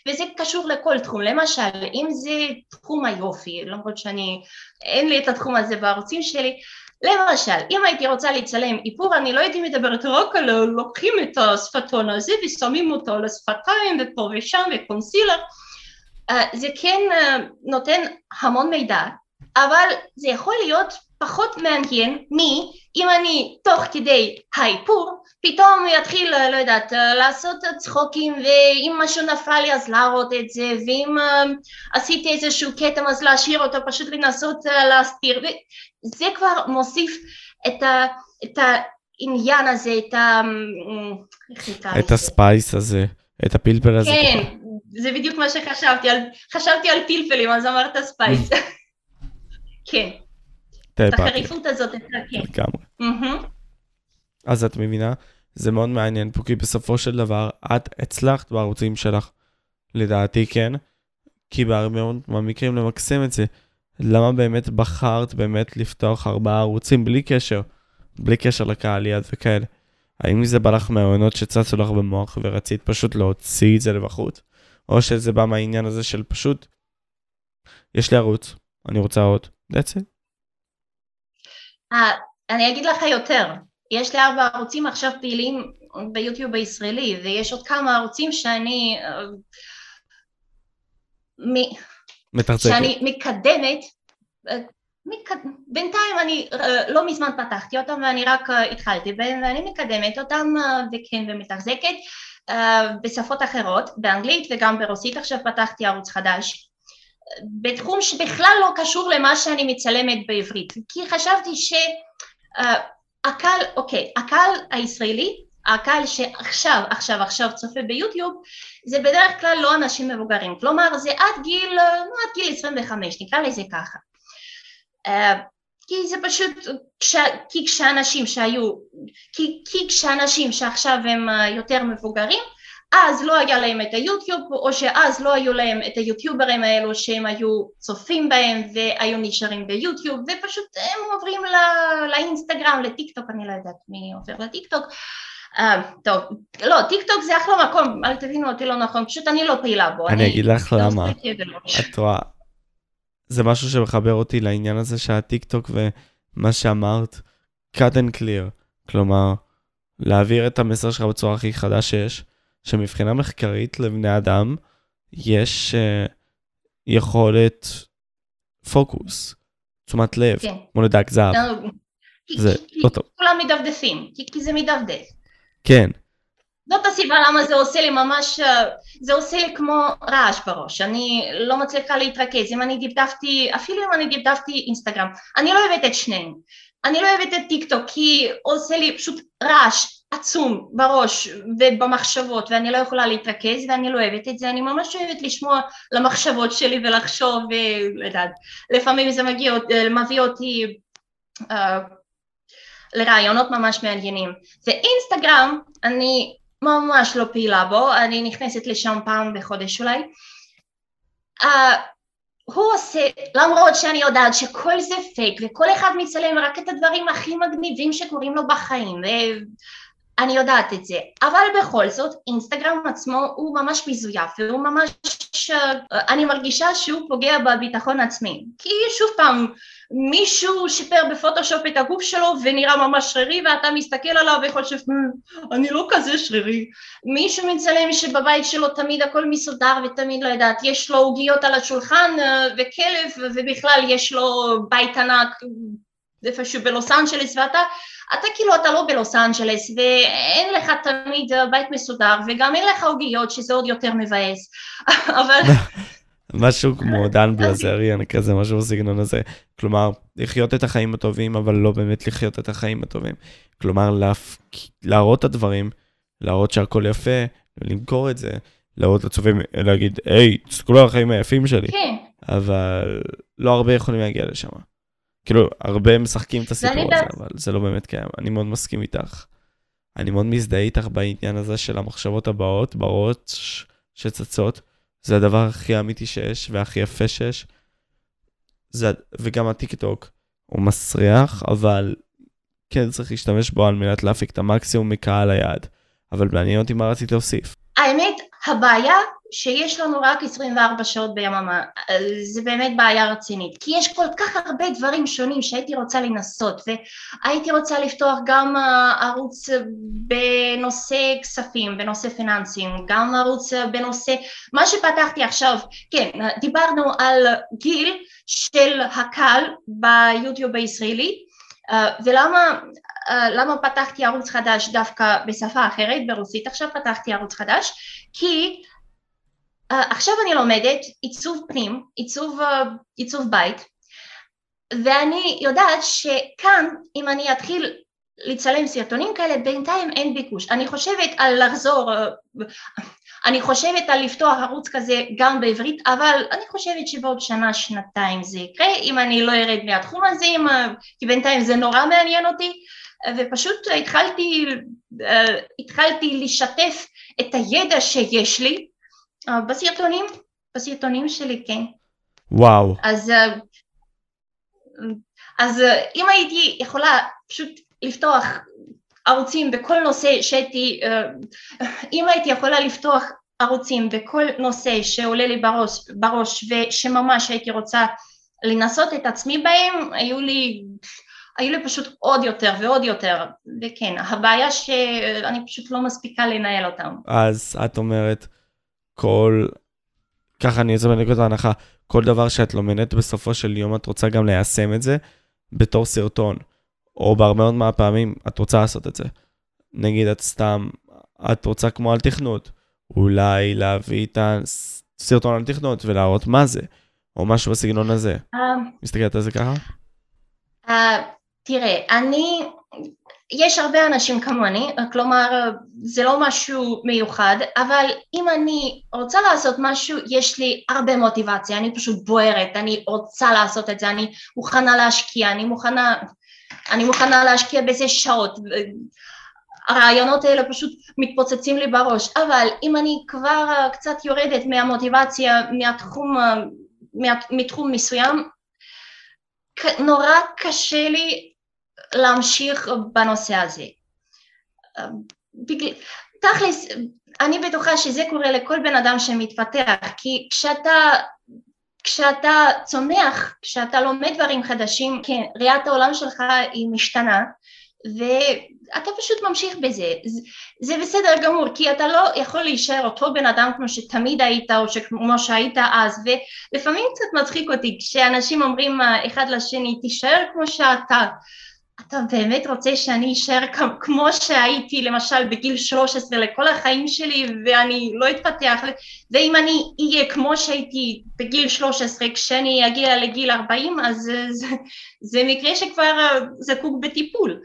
וזה קשור לכל תחום, למשל, אם זה תחום היופי, למרות שאני, אין לי את התחום הזה בערוצים שלי, למשל, אם הייתי רוצה לצלם איפור, אני לא הייתי מדברת רק על לוקחים את השפתון הזה ושמים אותו על השפתיים ופה ושם וקונסילר, זה כן נותן המון מידע, אבל זה יכול להיות פחות מעניין מי אם אני תוך כדי האיפור פתאום יתחיל, לא יודעת, לעשות צחוקים ואם משהו נפל לי אז להראות את זה ואם uh, עשיתי איזשהו כתם אז להשאיר אותו, פשוט לנסות uh, להסתיר וזה כבר מוסיף את, ה, את העניין הזה, את ה... את הספייס הזה, את הפלפל הזה. כן, זה בדיוק מה שחשבתי, על, חשבתי על פלפלים אז אמרת spice. (laughs) כן. את החריפות הזאת, כן. לגמרי. אז את מבינה? זה מאוד מעניין פה, כי בסופו של דבר, את הצלחת בערוצים שלך, לדעתי כן, כי בהרבה מאוד מהמקרים למקסם את זה. למה באמת בחרת באמת לפתוח ארבעה ערוצים בלי קשר, בלי קשר לקהל יד וכאלה? האם זה בא לך מהעונות שצצו לך במוח ורצית פשוט להוציא את זה לבחוץ? או שזה בא מהעניין הזה של פשוט, יש לי ערוץ, אני רוצה עוד, that's it. אה, אני אגיד לך יותר, יש לי ארבע ערוצים עכשיו פעילים ביוטיוב הישראלי ויש עוד כמה ערוצים שאני אה, שאני מקדמת. אה, בינתיים אני לא מזמן פתחתי אותם ואני רק התחלתי בהם ואני מקדמת אותם וכן ומתחזקת בשפות אחרות, באנגלית וגם ברוסית. עכשיו פתחתי ערוץ חדש בתחום שבכלל לא קשור למה שאני מצלמת בעברית, כי חשבתי שהקהל, uh, אוקיי, הקהל הישראלי, הקהל שעכשיו, עכשיו, עכשיו צופה ביוטיוב, זה בדרך כלל לא אנשים מבוגרים, כלומר זה עד גיל, לא עד גיל 25, נקרא לזה ככה. Uh, כי זה פשוט, כש, כי כשאנשים שהיו, כי, כי כשאנשים שעכשיו הם יותר מבוגרים, אז לא היה להם את היוטיוב, או שאז לא היו להם את היוטיוברים האלו שהם היו צופים בהם והיו נשארים ביוטיוב, ופשוט הם עוברים לא, לאינסטגרם, לטיק טוק, אני לא יודעת מי עובר לטיק טוק. Uh, טוב, לא, טיק טוק זה אחלה מקום, אל תבינו אותי לא נכון, פשוט אני לא פעילה בו. אני, אני אגיד לך למה, את רואה, זה משהו שמחבר אותי לעניין הזה שהטיק טוק ומה שאמרת, cut and clear, כלומר, להעביר את המסר שלך בצורה הכי חדה שיש. שמבחינה מחקרית לבני אדם יש uh, יכולת פוקוס, תשומת לב, כן. כמו לדג זהב. לא, זה לא טוב. כולם מדפדפים, כי זה מדפדף. כן. זאת הסיבה למה זה עושה לי ממש, אה, זה עושה לי כמו רעש בראש, אני לא מצליחה להתרכז, אם אני דפדפתי, אפילו אם אני דפדפתי אינסטגרם, אני לא אוהבת את שניהם, אני לא אוהבת את טיק טוק כי עושה לי פשוט רעש עצום בראש ובמחשבות ואני לא יכולה להתרכז ואני לא אוהבת את זה, אני ממש אוהבת לשמוע למחשבות שלי ולחשוב ולדעת, לפעמים זה מגיע, מביא אותי uh, לרעיונות ממש מעניינים. ואינסטגרם, אני ממש לא פעילה בו, אני נכנסת לשם פעם בחודש אולי. Uh, הוא עושה, למרות שאני יודעת שכל זה פייק וכל אחד מצלם רק את הדברים הכי מגניבים שקורים לו בחיים אני יודעת את זה, אבל בכל זאת אינסטגרם עצמו הוא ממש מזויף והוא ממש, אני מרגישה שהוא פוגע בביטחון עצמי. כי שוב פעם מישהו שיפר בפוטושופ את הגוף שלו ונראה ממש שרירי ואתה מסתכל עליו וחושב אה, אני לא כזה שרירי. מישהו מצלם שבבית שלו תמיד הכל מסודר ותמיד לא יודעת יש לו עוגיות על השולחן אה, וכלב ובכלל יש לו בית ענק איפשהו בלוס אנג'לס ואתה אתה כאילו אתה לא בלוס אנג'לס ואין לך תמיד בית מסודר וגם אין לך עוגיות שזה עוד יותר מבאס. (laughs) אבל (laughs) משהו כמו דן בלזריאן, כזה משהו בסגנון הזה. כלומר, לחיות את החיים הטובים, אבל לא באמת לחיות את החיים הטובים. כלומר, להפ... להראות את הדברים, להראות שהכל יפה, למכור את זה, להראות לצופים, להגיד, היי, תסתכלו על החיים היפים שלי. כן. אבל לא הרבה יכולים להגיע לשם. כאילו, הרבה משחקים את הסיפור הזה, אבל זה לא באמת קיים. אני מאוד מסכים איתך. אני מאוד מזדהה איתך בעניין הזה של המחשבות הבאות, בראש שצצות. זה הדבר הכי אמיתי שיש והכי יפה שיש. זה, וגם הטיק טוק הוא מסריח, אבל כן צריך להשתמש בו על מנת להפיק את המקסימום מקהל היעד. אבל מעניין אותי מה רצית להוסיף. האמת, הבעיה שיש לנו רק 24 שעות ביממה, זה באמת בעיה רצינית, כי יש כל כך הרבה דברים שונים שהייתי רוצה לנסות, והייתי רוצה לפתוח גם אה, ערוץ בנושא כספים, בנושא פיננסים, גם ערוץ בנושא, מה שפתחתי עכשיו, כן, דיברנו על גיל של הקהל ביוטיוב הישראלי, אה, ולמה אה, למה פתחתי ערוץ חדש דווקא בשפה אחרת, ברוסית עכשיו פתחתי ערוץ חדש? כי uh, עכשיו אני לומדת עיצוב פנים, עיצוב, uh, עיצוב בית, ואני יודעת שכאן אם אני אתחיל לצלם סרטונים כאלה בינתיים אין ביקוש. אני חושבת על לחזור, אני חושבת על לפתוח ערוץ כזה גם בעברית, אבל אני חושבת שבעוד שנה, שנתיים זה יקרה, אם אני לא ארד מהתחום הזה, כי בינתיים זה נורא מעניין אותי, ופשוט התחלתי, התחלתי לשתף את הידע שיש לי בסרטונים, בסרטונים שלי, כן. וואו. אז, אז אם הייתי יכולה פשוט לפתוח ערוצים בכל נושא שהייתי, אם הייתי יכולה לפתוח ערוצים בכל נושא שעולה לי בראש, בראש ושממש הייתי רוצה לנסות את עצמי בהם, היו לי היו לי פשוט עוד יותר ועוד יותר, וכן, הבעיה שאני פשוט לא מספיקה לנהל אותם. אז את אומרת, כל, ככה אני יוצא בנקודת ההנחה, כל דבר שאת לומדת בסופו של יום את רוצה גם ליישם את זה בתור סרטון, או בהרבה מאוד מהפעמים את רוצה לעשות את זה. נגיד את סתם, את רוצה כמו על תכנות, אולי להביא את הסרטון על תכנות ולהראות מה זה, או משהו בסגנון הזה. Uh, מסתכלת על זה ככה? Uh, תראה, אני, יש הרבה אנשים כמוני, כלומר זה לא משהו מיוחד, אבל אם אני רוצה לעשות משהו, יש לי הרבה מוטיבציה, אני פשוט בוערת, אני רוצה לעשות את זה, אני מוכנה להשקיע, אני מוכנה, אני מוכנה להשקיע בזה שעות, הרעיונות האלה פשוט מתפוצצים לי בראש, אבל אם אני כבר קצת יורדת מהמוטיבציה, מהתחום, מתחום מסוים, נורא קשה לי להמשיך בנושא הזה. תכלס, אני בטוחה שזה קורה לכל בן אדם שמתפתח, כי כשאתה, כשאתה צומח, כשאתה לומד דברים חדשים, כן, ראיית העולם שלך היא משתנה, ואתה פשוט ממשיך בזה. זה בסדר גמור, כי אתה לא יכול להישאר אותו בן אדם כמו שתמיד היית, או כמו שהיית אז, ולפעמים קצת מצחיק אותי כשאנשים אומרים אחד לשני, תישאר כמו שאתה. אתה באמת רוצה שאני אשאר כמו שהייתי למשל בגיל 13 לכל החיים שלי ואני לא אתפתח? ואם אני אהיה כמו שהייתי בגיל 13 כשאני אגיע לגיל 40 אז זה, זה מקרה שכבר זקוק בטיפול.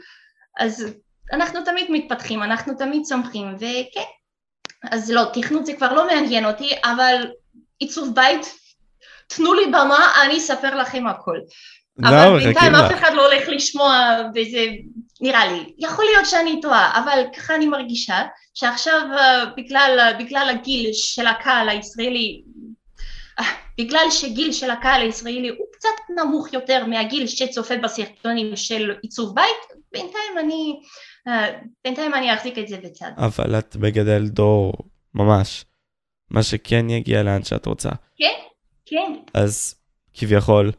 אז אנחנו תמיד מתפתחים, אנחנו תמיד צומחים וכן. אז לא, תכנות זה כבר לא מעניין אותי אבל עיצוב בית תנו לי במה, אני אספר לכם הכל אבל בינתיים אף אחד לא הולך לשמוע וזה נראה לי. יכול להיות שאני טועה, אבל ככה אני מרגישה שעכשיו אה, בגלל, בגלל הגיל של הקהל הישראלי, אה, בגלל שגיל של הקהל הישראלי הוא קצת נמוך יותר מהגיל שצופה בסרטונים של עיצוב בית, בינתיים אני, אה, בינתיים אני אחזיק את זה בצד. אבל את מגדל דור ממש, מה שכן יגיע לאן שאת רוצה. כן, כן. אז כביכול,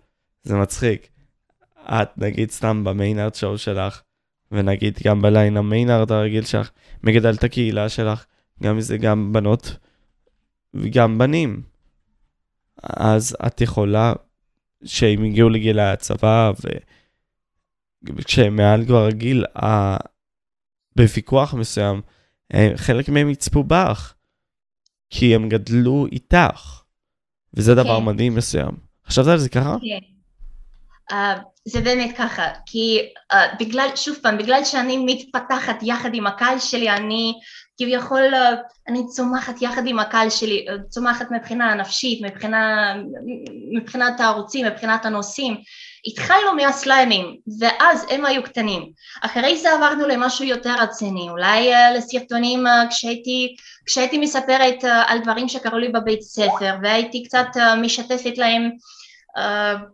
זה מצחיק. את נגיד סתם במיינרט show שלך, ונגיד גם בליין המיינרט הרגיל שלך, מגדל את הקהילה שלך, גם זה גם בנות וגם בנים. אז את יכולה, שהם הגיעו לגיל הצבא, וכשהם מעל כבר הגיל, בפיקוח מסוים, חלק מהם יצפו בך, כי הם גדלו איתך. וזה דבר כן. מדהים מסוים. חשבת על זה ככה? כן. Uh, זה באמת ככה, כי uh, בגלל, שוב פעם, בגלל שאני מתפתחת יחד עם הקהל שלי, אני כביכול, uh, אני צומחת יחד עם הקהל שלי, צומחת מבחינה נפשית, מבחינה, מבחינת הערוצים, מבחינת הנושאים. התחלנו מהסליימים, ואז הם היו קטנים. אחרי זה עברנו למשהו יותר רציני, אולי uh, לסרטונים uh, כשהייתי, כשהייתי מספרת uh, על דברים שקרו לי בבית ספר, והייתי קצת uh, משתפת להם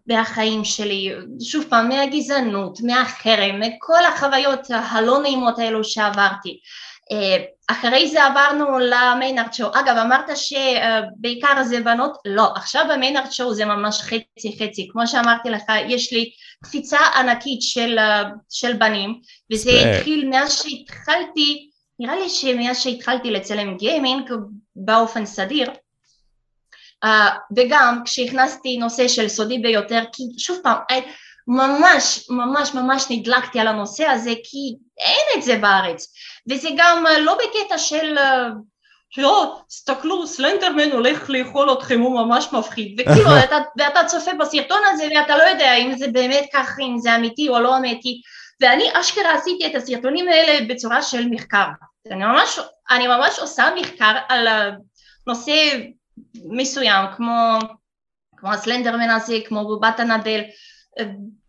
מהחיים שלי, שוב פעם, מהגזענות, מהחרם, מכל החוויות הלא נעימות האלו שעברתי. Uh, אחרי זה עברנו למיינארט שואו. אגב, אמרת שבעיקר זה בנות? לא, עכשיו במיינארט שואו זה ממש חצי חצי. כמו שאמרתי לך, יש לי קפיצה ענקית של, uh, של בנים, וזה. התחיל מאז שהתחלתי, נראה לי שמאז שהתחלתי לצלם גיימינג באופן סדיר, וגם כשהכנסתי נושא של סודי ביותר, כי שוב פעם, I, ממש ממש ממש נדלקתי על הנושא הזה, כי אין את זה בארץ, וזה גם uh, לא בקטע של uh, לא, תסתכלו, סלנדרמן הולך לאכול אתכם, הוא ממש מפחיד, וכאילו (laughs) אתה, ואתה צופה בסרטון הזה ואתה לא יודע אם זה באמת כך, אם זה אמיתי או לא אמיתי, ואני אשכרה עשיתי את הסרטונים האלה בצורה של מחקר, אני ממש, אני ממש עושה מחקר על הנושא מסוים, כמו, כמו הסלנדרמן הזה, כמו בובת הנדל,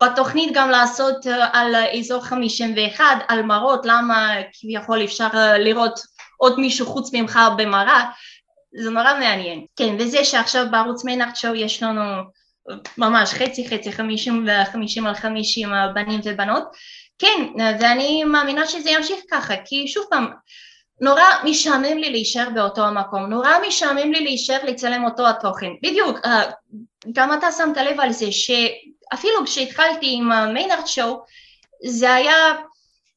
בתוכנית גם לעשות על אזור 51, על מראות, למה כביכול אפשר לראות עוד מישהו חוץ ממך במראה, זה נורא מעניין. כן, וזה שעכשיו בערוץ מיינארט שואו יש לנו ממש חצי חצי, 50 ו-50 על 50 בנים ובנות, כן, ואני מאמינה שזה ימשיך ככה, כי שוב פעם, נורא משעמם לי להישאר באותו המקום, נורא משעמם לי להישאר לצלם אותו התוכן. בדיוק, גם אתה שמת לב על זה שאפילו כשהתחלתי עם מיינארט שואו, זה היה,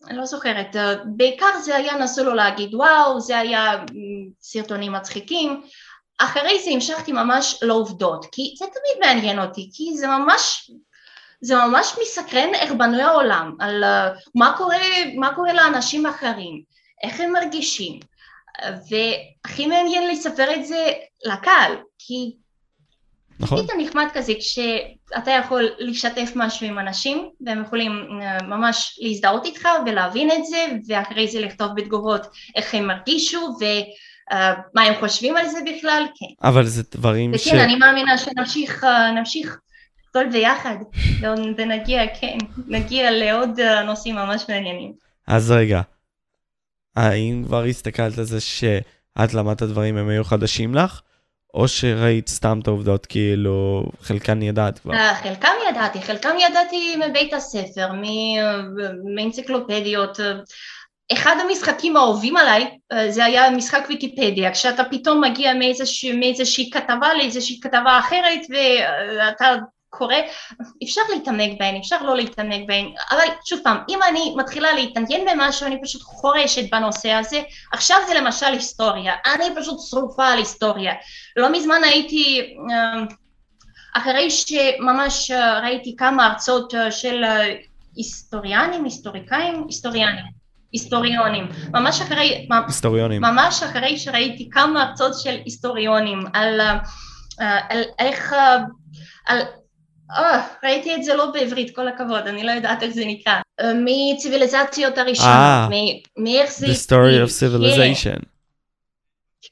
אני לא זוכרת, בעיקר זה היה נסו לו להגיד וואו, זה היה סרטונים מצחיקים, אחרי זה המשכתי ממש לעובדות, כי זה תמיד מעניין אותי, כי זה ממש זה ממש מסקרן איך בנוי העולם, על uh, מה קורה, מה קורה לאנשים אחרים, איך הם מרגישים, והכי מעניין לספר את זה לקהל, כי נכון. זה נחמד כזה כשאתה יכול לשתף משהו עם אנשים והם יכולים uh, ממש להזדהות איתך ולהבין את זה ואחרי זה לכתוב בתגובות איך הם הרגישו ומה הם חושבים על זה בכלל, כן. אבל זה דברים וכן, ש... אני מאמינה שנמשיך uh, נמשיך הכל ביחד (laughs) ונגיע, כן, נגיע לעוד uh, נושאים ממש מעניינים. אז רגע, האם כבר הסתכלת על זה שאת למדת דברים הם היו חדשים לך? או שראית סתם את העובדות כאילו חלקן ידעת כבר? Uh, חלקם ידעתי, חלקם ידעתי מבית הספר, מאנציקלופדיות. אחד המשחקים האהובים עליי uh, זה היה משחק ויקיפדיה, כשאתה פתאום מגיע מאיזושה, מאיזושהי כתבה לאיזושהי כתבה אחרת ואתה קורה, אפשר להתעמק בהן, אפשר לא להתעמק בהן, אבל שוב פעם, אם אני מתחילה להתעניין במשהו, אני פשוט חורשת בנושא הזה, עכשיו זה למשל היסטוריה, אני פשוט שרופה על היסטוריה. לא מזמן הייתי, אחרי שממש ראיתי כמה הרצאות של היסטוריאנים, היסטוריקאים, היסטוריאנים. היסטוריונים, ממש אחרי, היסטוריונים, ממש אחרי שראיתי כמה הרצאות של היסטוריונים על, על איך, על ראיתי את זה לא בעברית, כל הכבוד, אני לא יודעת איך זה נקרא. Uh, מציוויליזציות הראשונות, אה, מאיך זה... The story of civilization.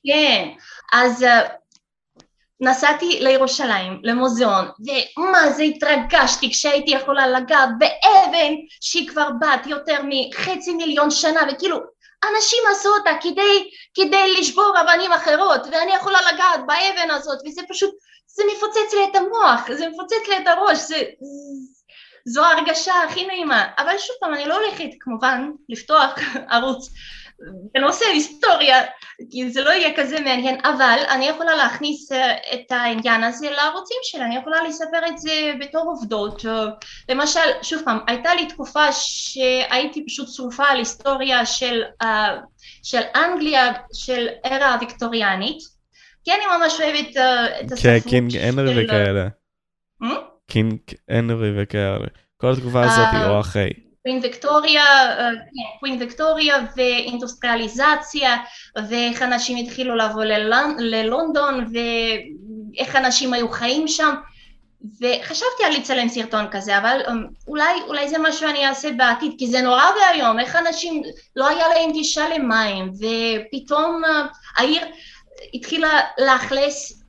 כן, אז נסעתי לירושלים, למוזיאון, ומה זה התרגשתי כשהייתי יכולה לגעת באבן שהיא כבר בת יותר מחצי מיליון שנה, וכאילו אנשים עשו אותה כדי, כדי לשבור אבנים אחרות, ואני יכולה לגעת באבן הזאת, וזה פשוט... זה מפוצץ לי את המוח, זה מפוצץ לי את הראש, זה, זו ההרגשה הכי נעימה. אבל שוב פעם, אני לא הולכת כמובן לפתוח (laughs) ערוץ בנושא היסטוריה, כי זה לא יהיה כזה מעניין, אבל אני יכולה להכניס את העניין הזה לערוצים שלי, אני יכולה לספר את זה בתור עובדות. למשל, שוב פעם, הייתה לי תקופה שהייתי פשוט שרופה על היסטוריה של, של אנגליה, של era הוויקטוריאנית, כי אני ממש אוהבת את הספרות כן, King Henry וכאלה. King Henry וכאלה. כל התקופה הזאת היא או אחרי. קווין ויקטוריה, קווין ויקטוריה ואינדוסטריאליזציה, ואיך אנשים התחילו לבוא ללונדון, איך אנשים היו חיים שם, וחשבתי על לצלם סרטון כזה, אבל אמ, אולי, אולי זה משהו אני אעשה בעתיד, כי זה נורא ואיום, איך אנשים, לא היה להם גישה למים, ופתאום אה, העיר התחילה לאכלס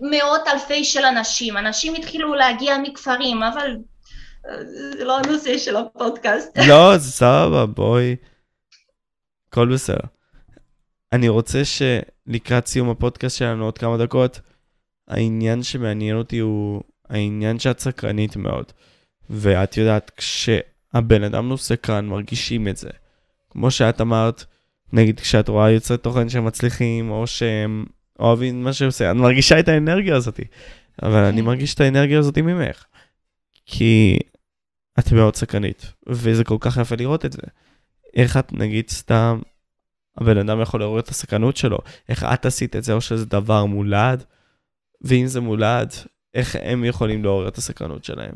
מאות אלפי של אנשים, אנשים התחילו להגיע מכפרים, אבל אה, זה לא הנושא של הפודקאסט. (laughs) לא, זה סבבה, בואי. הכל בסדר. אני רוצה שלקראת סיום הפודקאסט שלנו עוד כמה דקות, העניין שמעניין אותי הוא העניין שאת סקרנית מאוד. ואת יודעת, כשהבן אדם לא סקרן, מרגישים את זה. כמו שאת אמרת, נגיד כשאת רואה יוצרי תוכן שמצליחים, או שהם אוהבים מה שהם עושים, את מרגישה את האנרגיה הזאת. אבל אני כן. מרגיש את האנרגיה הזאת ממך. כי את מאוד סקרנית, וזה כל כך יפה לראות את זה. איך את, נגיד, סתם, הבן אדם יכול לעורר את הסקרנות שלו, איך את עשית את זה, או שזה דבר מולד, ואם זה מולד, איך הם יכולים לעורר את הסקרנות שלהם?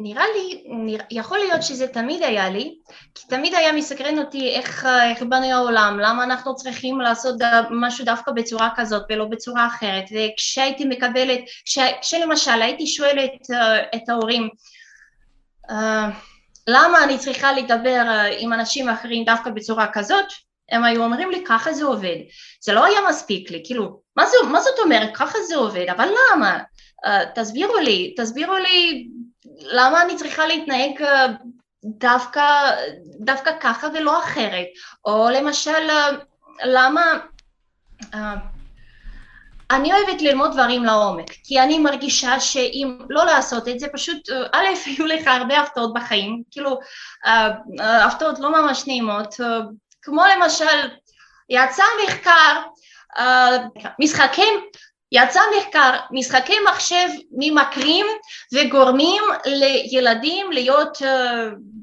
אה, נראה לי, יכול להיות שזה תמיד היה לי, כי תמיד היה מסקרן אותי איך, איך בנוי העולם, למה אנחנו צריכים לעשות משהו דווקא בצורה כזאת ולא בצורה אחרת, וכשהייתי מקבלת, כש, כשלמשל הייתי שואלת uh, את ההורים uh, למה אני צריכה לדבר uh, עם אנשים אחרים דווקא בצורה כזאת, הם היו אומרים לי ככה זה עובד, זה לא היה מספיק לי, כאילו, מה, זה, מה זאת אומרת ככה זה עובד, אבל למה? Uh, תסבירו לי, תסבירו לי למה אני צריכה להתנהג uh, דווקא, דווקא ככה ולא אחרת, או למשל uh, למה uh, אני אוהבת ללמוד דברים לעומק, כי אני מרגישה שאם לא לעשות את זה, פשוט א', (laughs) יהיו לך הרבה הפתעות בחיים, כאילו הפתעות לא ממש נעימות, כמו למשל, יצא מחקר, משחקים, יצא מחקר, משחקי מחשב ממכרים וגורמים לילדים להיות, uh,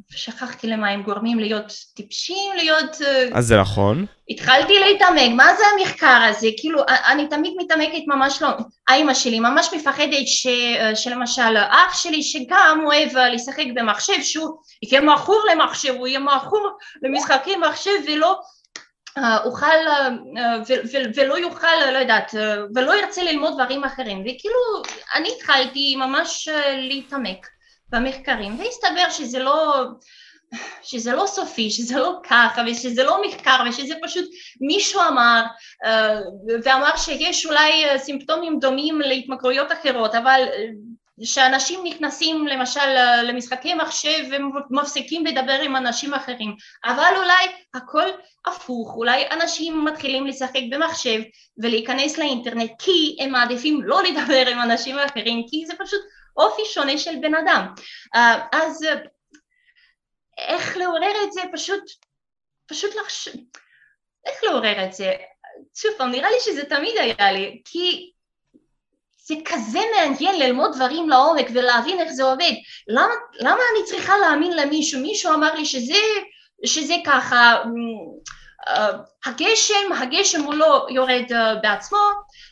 שכחתי למה הם גורמים להיות טיפשים, להיות... Uh, אז זה נכון. התחלתי להתעמק, מה זה המחקר הזה? כאילו, אני תמיד מתעמקת ממש לא... האימא שלי ממש מפחדת ש, שלמשל אח שלי שגם אוהב לשחק במחשב, שהוא יהיה מכור למחשב, הוא יהיה מכור למשחקי מחשב ולא אוכל ולא יוכל, לא יודעת, ולא ירצה ללמוד דברים אחרים. וכאילו אני התחלתי ממש להתעמק במחקרים והסתבר שזה לא, שזה לא סופי, שזה לא ככה ושזה לא מחקר ושזה פשוט מישהו אמר ואמר שיש אולי סימפטומים דומים להתמכרויות אחרות אבל שאנשים נכנסים למשל למשחקי מחשב ומפסיקים לדבר עם אנשים אחרים, אבל אולי הכל הפוך, אולי אנשים מתחילים לשחק במחשב ולהיכנס לאינטרנט כי הם מעדיפים לא לדבר עם אנשים אחרים, כי זה פשוט אופי שונה של בן אדם. אז איך לעורר את זה? פשוט, פשוט לחשוב, איך לעורר את זה? שוב פעם, נראה לי שזה תמיד היה לי, כי זה כזה מעניין ללמוד דברים לעומק ולהבין איך זה עובד. למה, למה אני צריכה להאמין למישהו? מישהו אמר לי שזה, שזה ככה, uh, הגשם, הגשם הוא לא יורד uh, בעצמו,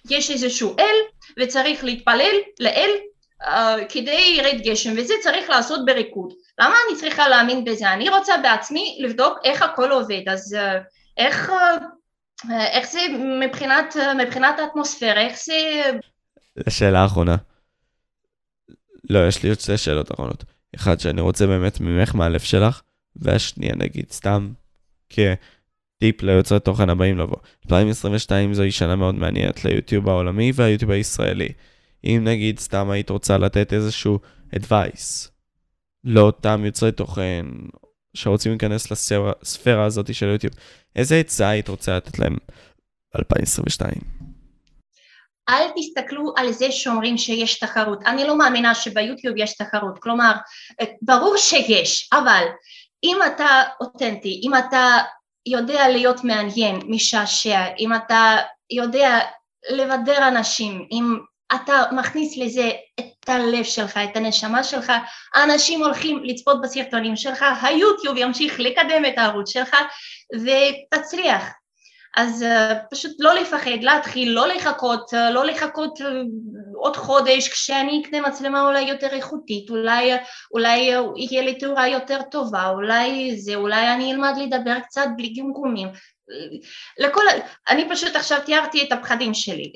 יש איזשהו אל וצריך להתפלל לאל uh, כדי ירד גשם וזה צריך לעשות בריקוד. למה אני צריכה להאמין בזה? אני רוצה בעצמי לבדוק איך הכל עובד, אז איך, איך זה מבחינת, מבחינת האטמוספירה, איך זה לשאלה האחרונה. לא, יש לי עוד שתי שאלות אחרונות. אחד, שאני רוצה באמת ממך מהלב שלך, והשנייה, נגיד, סתם כטיפ ליוצרי תוכן הבאים לבוא. 2022 זוהי שנה מאוד מעניינת ליוטיוב העולמי והיוטיוב הישראלי. אם נגיד סתם היית רוצה לתת איזשהו advice לאותם יוצרי תוכן שרוצים להיכנס לספירה הזאת של יוטיוב, איזה עצה היית רוצה לתת להם ב-2022? אל תסתכלו על זה שאומרים שיש תחרות. אני לא מאמינה שביוטיוב יש תחרות, כלומר, ברור שיש, אבל אם אתה אותנטי, אם אתה יודע להיות מעניין, משעשע, אם אתה יודע לבדר אנשים, אם אתה מכניס לזה את הלב שלך, את הנשמה שלך, אנשים הולכים לצפות בסרטונים שלך, היוטיוב ימשיך לקדם את הערוץ שלך ותצליח. אז uh, פשוט לא לפחד, להתחיל, לא לחכות, uh, לא לחכות uh, עוד חודש כשאני אקנה מצלמה אולי יותר איכותית, אולי, אולי יהיה לי תאורה יותר טובה, אולי זה, אולי אני אלמד לדבר קצת בלי גמגומים. לכל, אני פשוט עכשיו תיארתי את הפחדים שלי.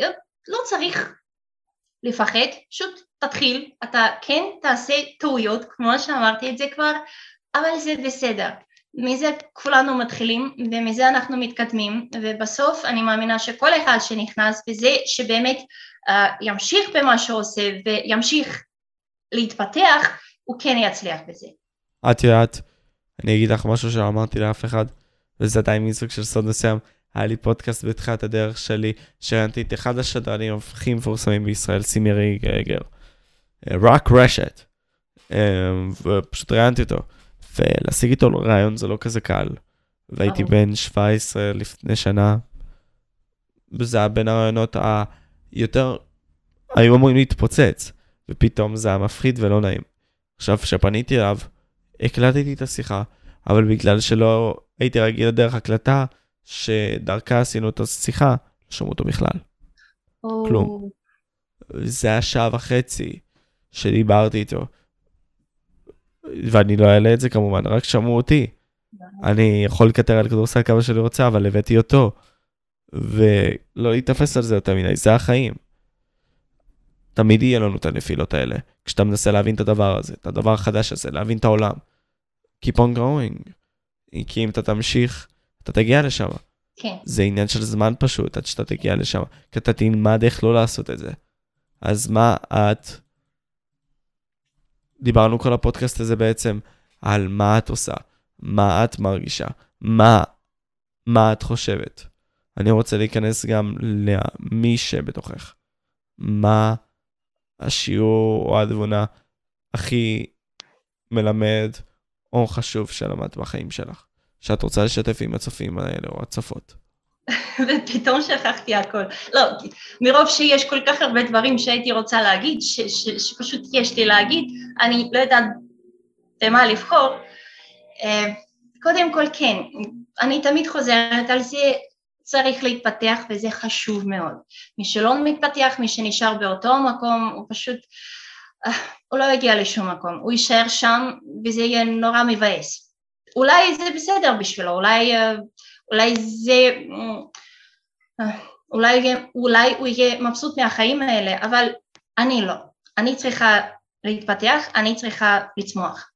לא צריך לפחד, פשוט תתחיל, אתה כן תעשה טעויות, כמו שאמרתי את זה כבר, אבל זה בסדר. מזה כולנו מתחילים ומזה אנחנו מתקדמים ובסוף אני מאמינה שכל אחד שנכנס בזה שבאמת uh, ימשיך במה שהוא עושה וימשיך להתפתח הוא כן יצליח בזה. את יודעת, אני אגיד לך משהו שלא אמרתי לאף אחד וזה עדיין מסוג של סוד מסוים. היה לי פודקאסט בתחילת הדרך שלי, שראיינתי את אחד השדרנים הכי מפורסמים בישראל, סימרי גגר. רק רשת. ופשוט ראיינתי אותו. ולהשיג איתו רעיון זה לא כזה קל. והייתי בן 17 לפני שנה, וזה היה בין הרעיונות היותר, היו אמורים להתפוצץ, ופתאום זה היה מפחיד ולא נעים. עכשיו, כשפניתי אליו, הקלטתי את השיחה, אבל בגלל שלא הייתי רגיל לדרך הקלטה, שדרכה עשינו את השיחה, לא שמעו אותו בכלל. Oh. כלום. זה היה שעה וחצי שדיברתי איתו, ואני לא אעלה את זה כמובן, רק שמעו אותי. אני יכול לקטר על כדורסל כמה שאני רוצה, אבל הבאתי אותו. ולא להיתפס על זה יותר מדי, זה החיים. תמיד יהיה לנו את הנפילות האלה, כשאתה מנסה להבין את הדבר הזה, את הדבר החדש הזה, להבין את העולם. Keep on going. כי אם אתה תמשיך, אתה תגיע לשם. כן. זה עניין של זמן פשוט עד שאתה תגיע לשם, כי אתה תלמד איך לא לעשות את זה. אז מה את דיברנו כל הפודקאסט הזה בעצם על מה את עושה, מה את מרגישה, מה, מה את חושבת. אני רוצה להיכנס גם למי שבתוכך. מה השיעור או התבונה הכי מלמד או חשוב שלמדת בחיים שלך, שאת רוצה לשתף עם הצופים האלה או הצופות. ופתאום שכחתי הכל. לא, מרוב שיש כל כך הרבה דברים שהייתי רוצה להגיד, ש, ש, שפשוט יש לי להגיד, אני לא יודעת במה לבחור. Uh, קודם כל כן, אני תמיד חוזרת על זה, צריך להתפתח וזה חשוב מאוד. מי שלא מתפתח, מי שנשאר באותו מקום, הוא פשוט, uh, הוא לא יגיע לשום מקום, הוא יישאר שם וזה יהיה נורא מבאס. אולי זה בסדר בשבילו, אולי... אולי זה, אולי, אולי הוא יהיה מבסוט מהחיים האלה, אבל אני לא. אני צריכה להתפתח, אני צריכה לצמוח.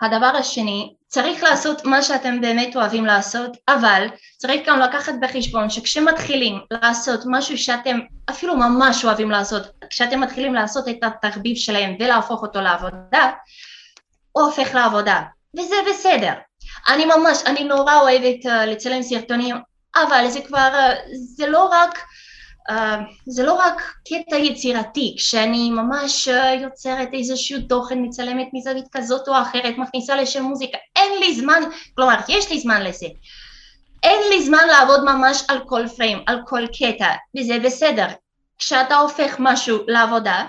הדבר השני, צריך לעשות מה שאתם באמת אוהבים לעשות, אבל צריך גם לקחת בחשבון שכשמתחילים לעשות משהו שאתם אפילו ממש אוהבים לעשות, כשאתם מתחילים לעשות את התחביב שלהם ולהפוך אותו לעבודה, הוא הופך לעבודה, וזה בסדר. אני ממש, אני נורא אוהבת uh, לצלם סרטונים, אבל זה כבר, uh, זה לא רק, uh, זה לא רק קטע יצירתי, כשאני ממש uh, יוצרת איזשהו תוכן, מצלמת מזווית כזאת או אחרת, מכניסה לשם מוזיקה, אין לי זמן, כלומר, יש לי זמן לזה. אין לי זמן לעבוד ממש על כל פריים, על כל קטע, וזה בסדר. כשאתה הופך משהו לעבודה,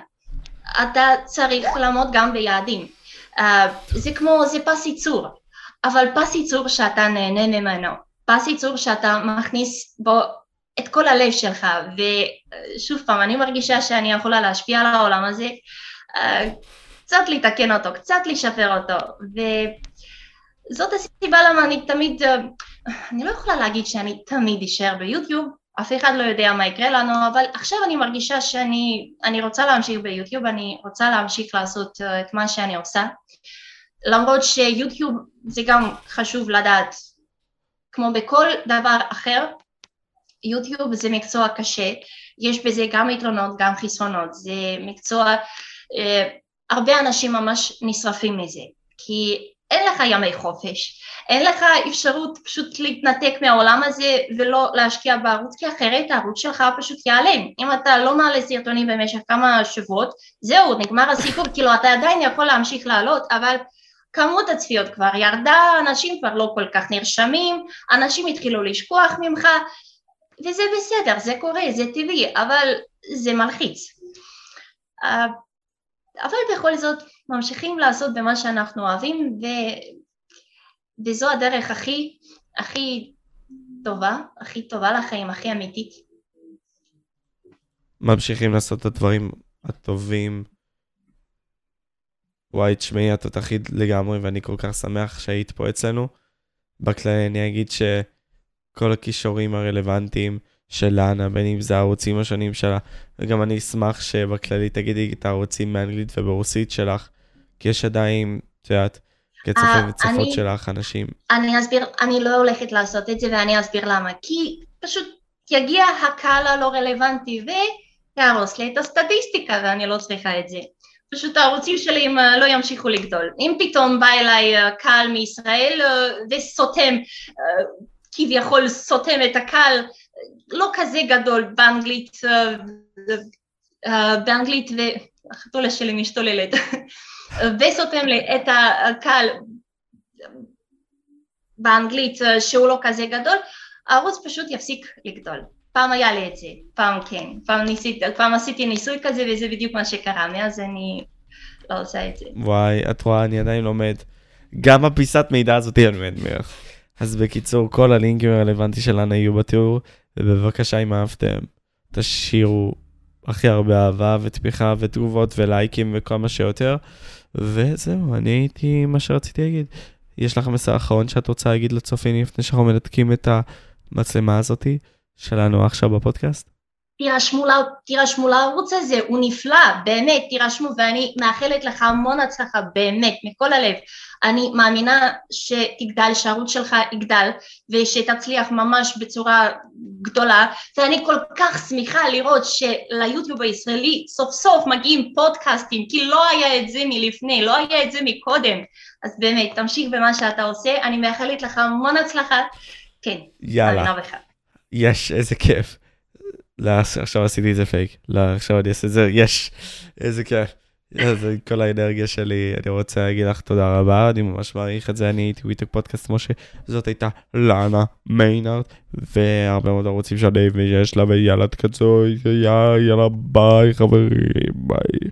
אתה צריך לעמוד גם ביעדים. Uh, זה כמו, זה פס ייצור. אבל פס ייצור שאתה נהנה ממנו, פס ייצור שאתה מכניס בו את כל הלב שלך, ושוב פעם, אני מרגישה שאני יכולה להשפיע על העולם הזה, אה, קצת לתקן אותו, קצת לשפר אותו, וזאת הסיבה למה אני תמיד, אה, אני לא יכולה להגיד שאני תמיד אשאר ביוטיוב, אף אחד לא יודע מה יקרה לנו, אבל עכשיו אני מרגישה שאני רוצה להמשיך ביוטיוב, אני רוצה להמשיך לעשות אה, את מה שאני עושה. למרות שיוטיוב זה גם חשוב לדעת, כמו בכל דבר אחר, יוטיוב זה מקצוע קשה, יש בזה גם יתרונות גם חסרונות, זה מקצוע, אה, הרבה אנשים ממש נשרפים מזה, כי אין לך ימי חופש, אין לך אפשרות פשוט להתנתק מהעולם הזה ולא להשקיע בערוץ, כי אחרת הערוץ שלך פשוט ייעלם. אם אתה לא מעלה סרטונים במשך כמה שבועות, זהו, נגמר הסיפור, כאילו אתה עדיין יכול להמשיך לעלות, אבל כמות הצפיות כבר ירדה, אנשים כבר לא כל כך נרשמים, אנשים התחילו לשכוח ממך, וזה בסדר, זה קורה, זה טבעי, אבל זה מלחיץ. אה, אבל בכל זאת ממשיכים לעשות במה שאנחנו אוהבים ו... וזו הדרך הכי, הכי טובה, הכי טובה לחיים, הכי אמיתית. ממשיכים לעשות את הדברים הטובים. וואי, תשמעי, את תותחית לגמרי, ואני כל כך שמח שהיית פה אצלנו. בכללי אני אגיד שכל הכישורים הרלוונטיים של לאנה, בין אם זה הערוצים השונים שלה, וגם אני אשמח שבכללי תגידי את הערוצים באנגלית וברוסית שלך, כי יש עדיין, את יודעת, כצופים אה, וצופות שלך אנשים. אני אסביר, אני לא הולכת לעשות את זה ואני אסביר למה. כי פשוט יגיע הקהל הלא רלוונטי ויהרוס לי את הסטטיסטיקה ואני לא צריכה את זה. פשוט הערוצים שלי הם אה, לא ימשיכו לגדול. אם פתאום בא אליי אה, קהל מישראל אה, וסותם, כביכול סותם את הקהל, לא כזה גדול באנגלית, באנגלית והחתולה שלי משתוללת, (laughs) וסותם לי את הקהל באנגלית שהוא לא כזה גדול, הערוץ פשוט יפסיק לגדול. פעם היה לי את זה, פעם כן, פעם, ניסית, פעם עשיתי ניסוי כזה וזה בדיוק מה שקרה, מאז אני לא עושה את זה. וואי, את רואה, אני עדיין לומד. גם הפיסת מידע הזאת אני לומד ממך. אז בקיצור, כל הלינקים הרלוונטיים שלנו יהיו בתיאור, ובבקשה, אם אהבתם, תשאירו הכי הרבה אהבה ותמיכה ותגובות ולייקים וכל מה שיותר. וזהו, אני הייתי מה שרציתי להגיד. יש לך מסר אחרון שאת רוצה להגיד לצופים לפני שאנחנו מנתקים את המצלמה הזאתי שלנו עכשיו בפודקאסט? תירשמו, תירשמו לערוץ הזה, הוא נפלא, באמת, תירשמו, ואני מאחלת לך המון הצלחה, באמת, מכל הלב. אני מאמינה שתגדל, שהערוץ שלך יגדל, ושתצליח ממש בצורה גדולה, ואני כל כך שמחה לראות שליוטיוב הישראלי סוף סוף מגיעים פודקאסטים, כי לא היה את זה מלפני, לא היה את זה מקודם. אז באמת, תמשיך במה שאתה עושה, אני מאחלת לך המון הצלחה. כן, יאללה. יש, איזה כיף. לא, עכשיו עשיתי את זה פייק. לא, עכשיו אני אעשה את זה, יש. איזה כיף. זה כל האנרגיה שלי, אני רוצה להגיד לך תודה רבה, אני ממש מעריך את זה, אני הייתי וויטק פודקאסט כמו שזאת הייתה לאנה מיינארט, והרבה מאוד ערוצים שאני ויש לה ויאללה תקצו, יאללה ביי חברים, ביי.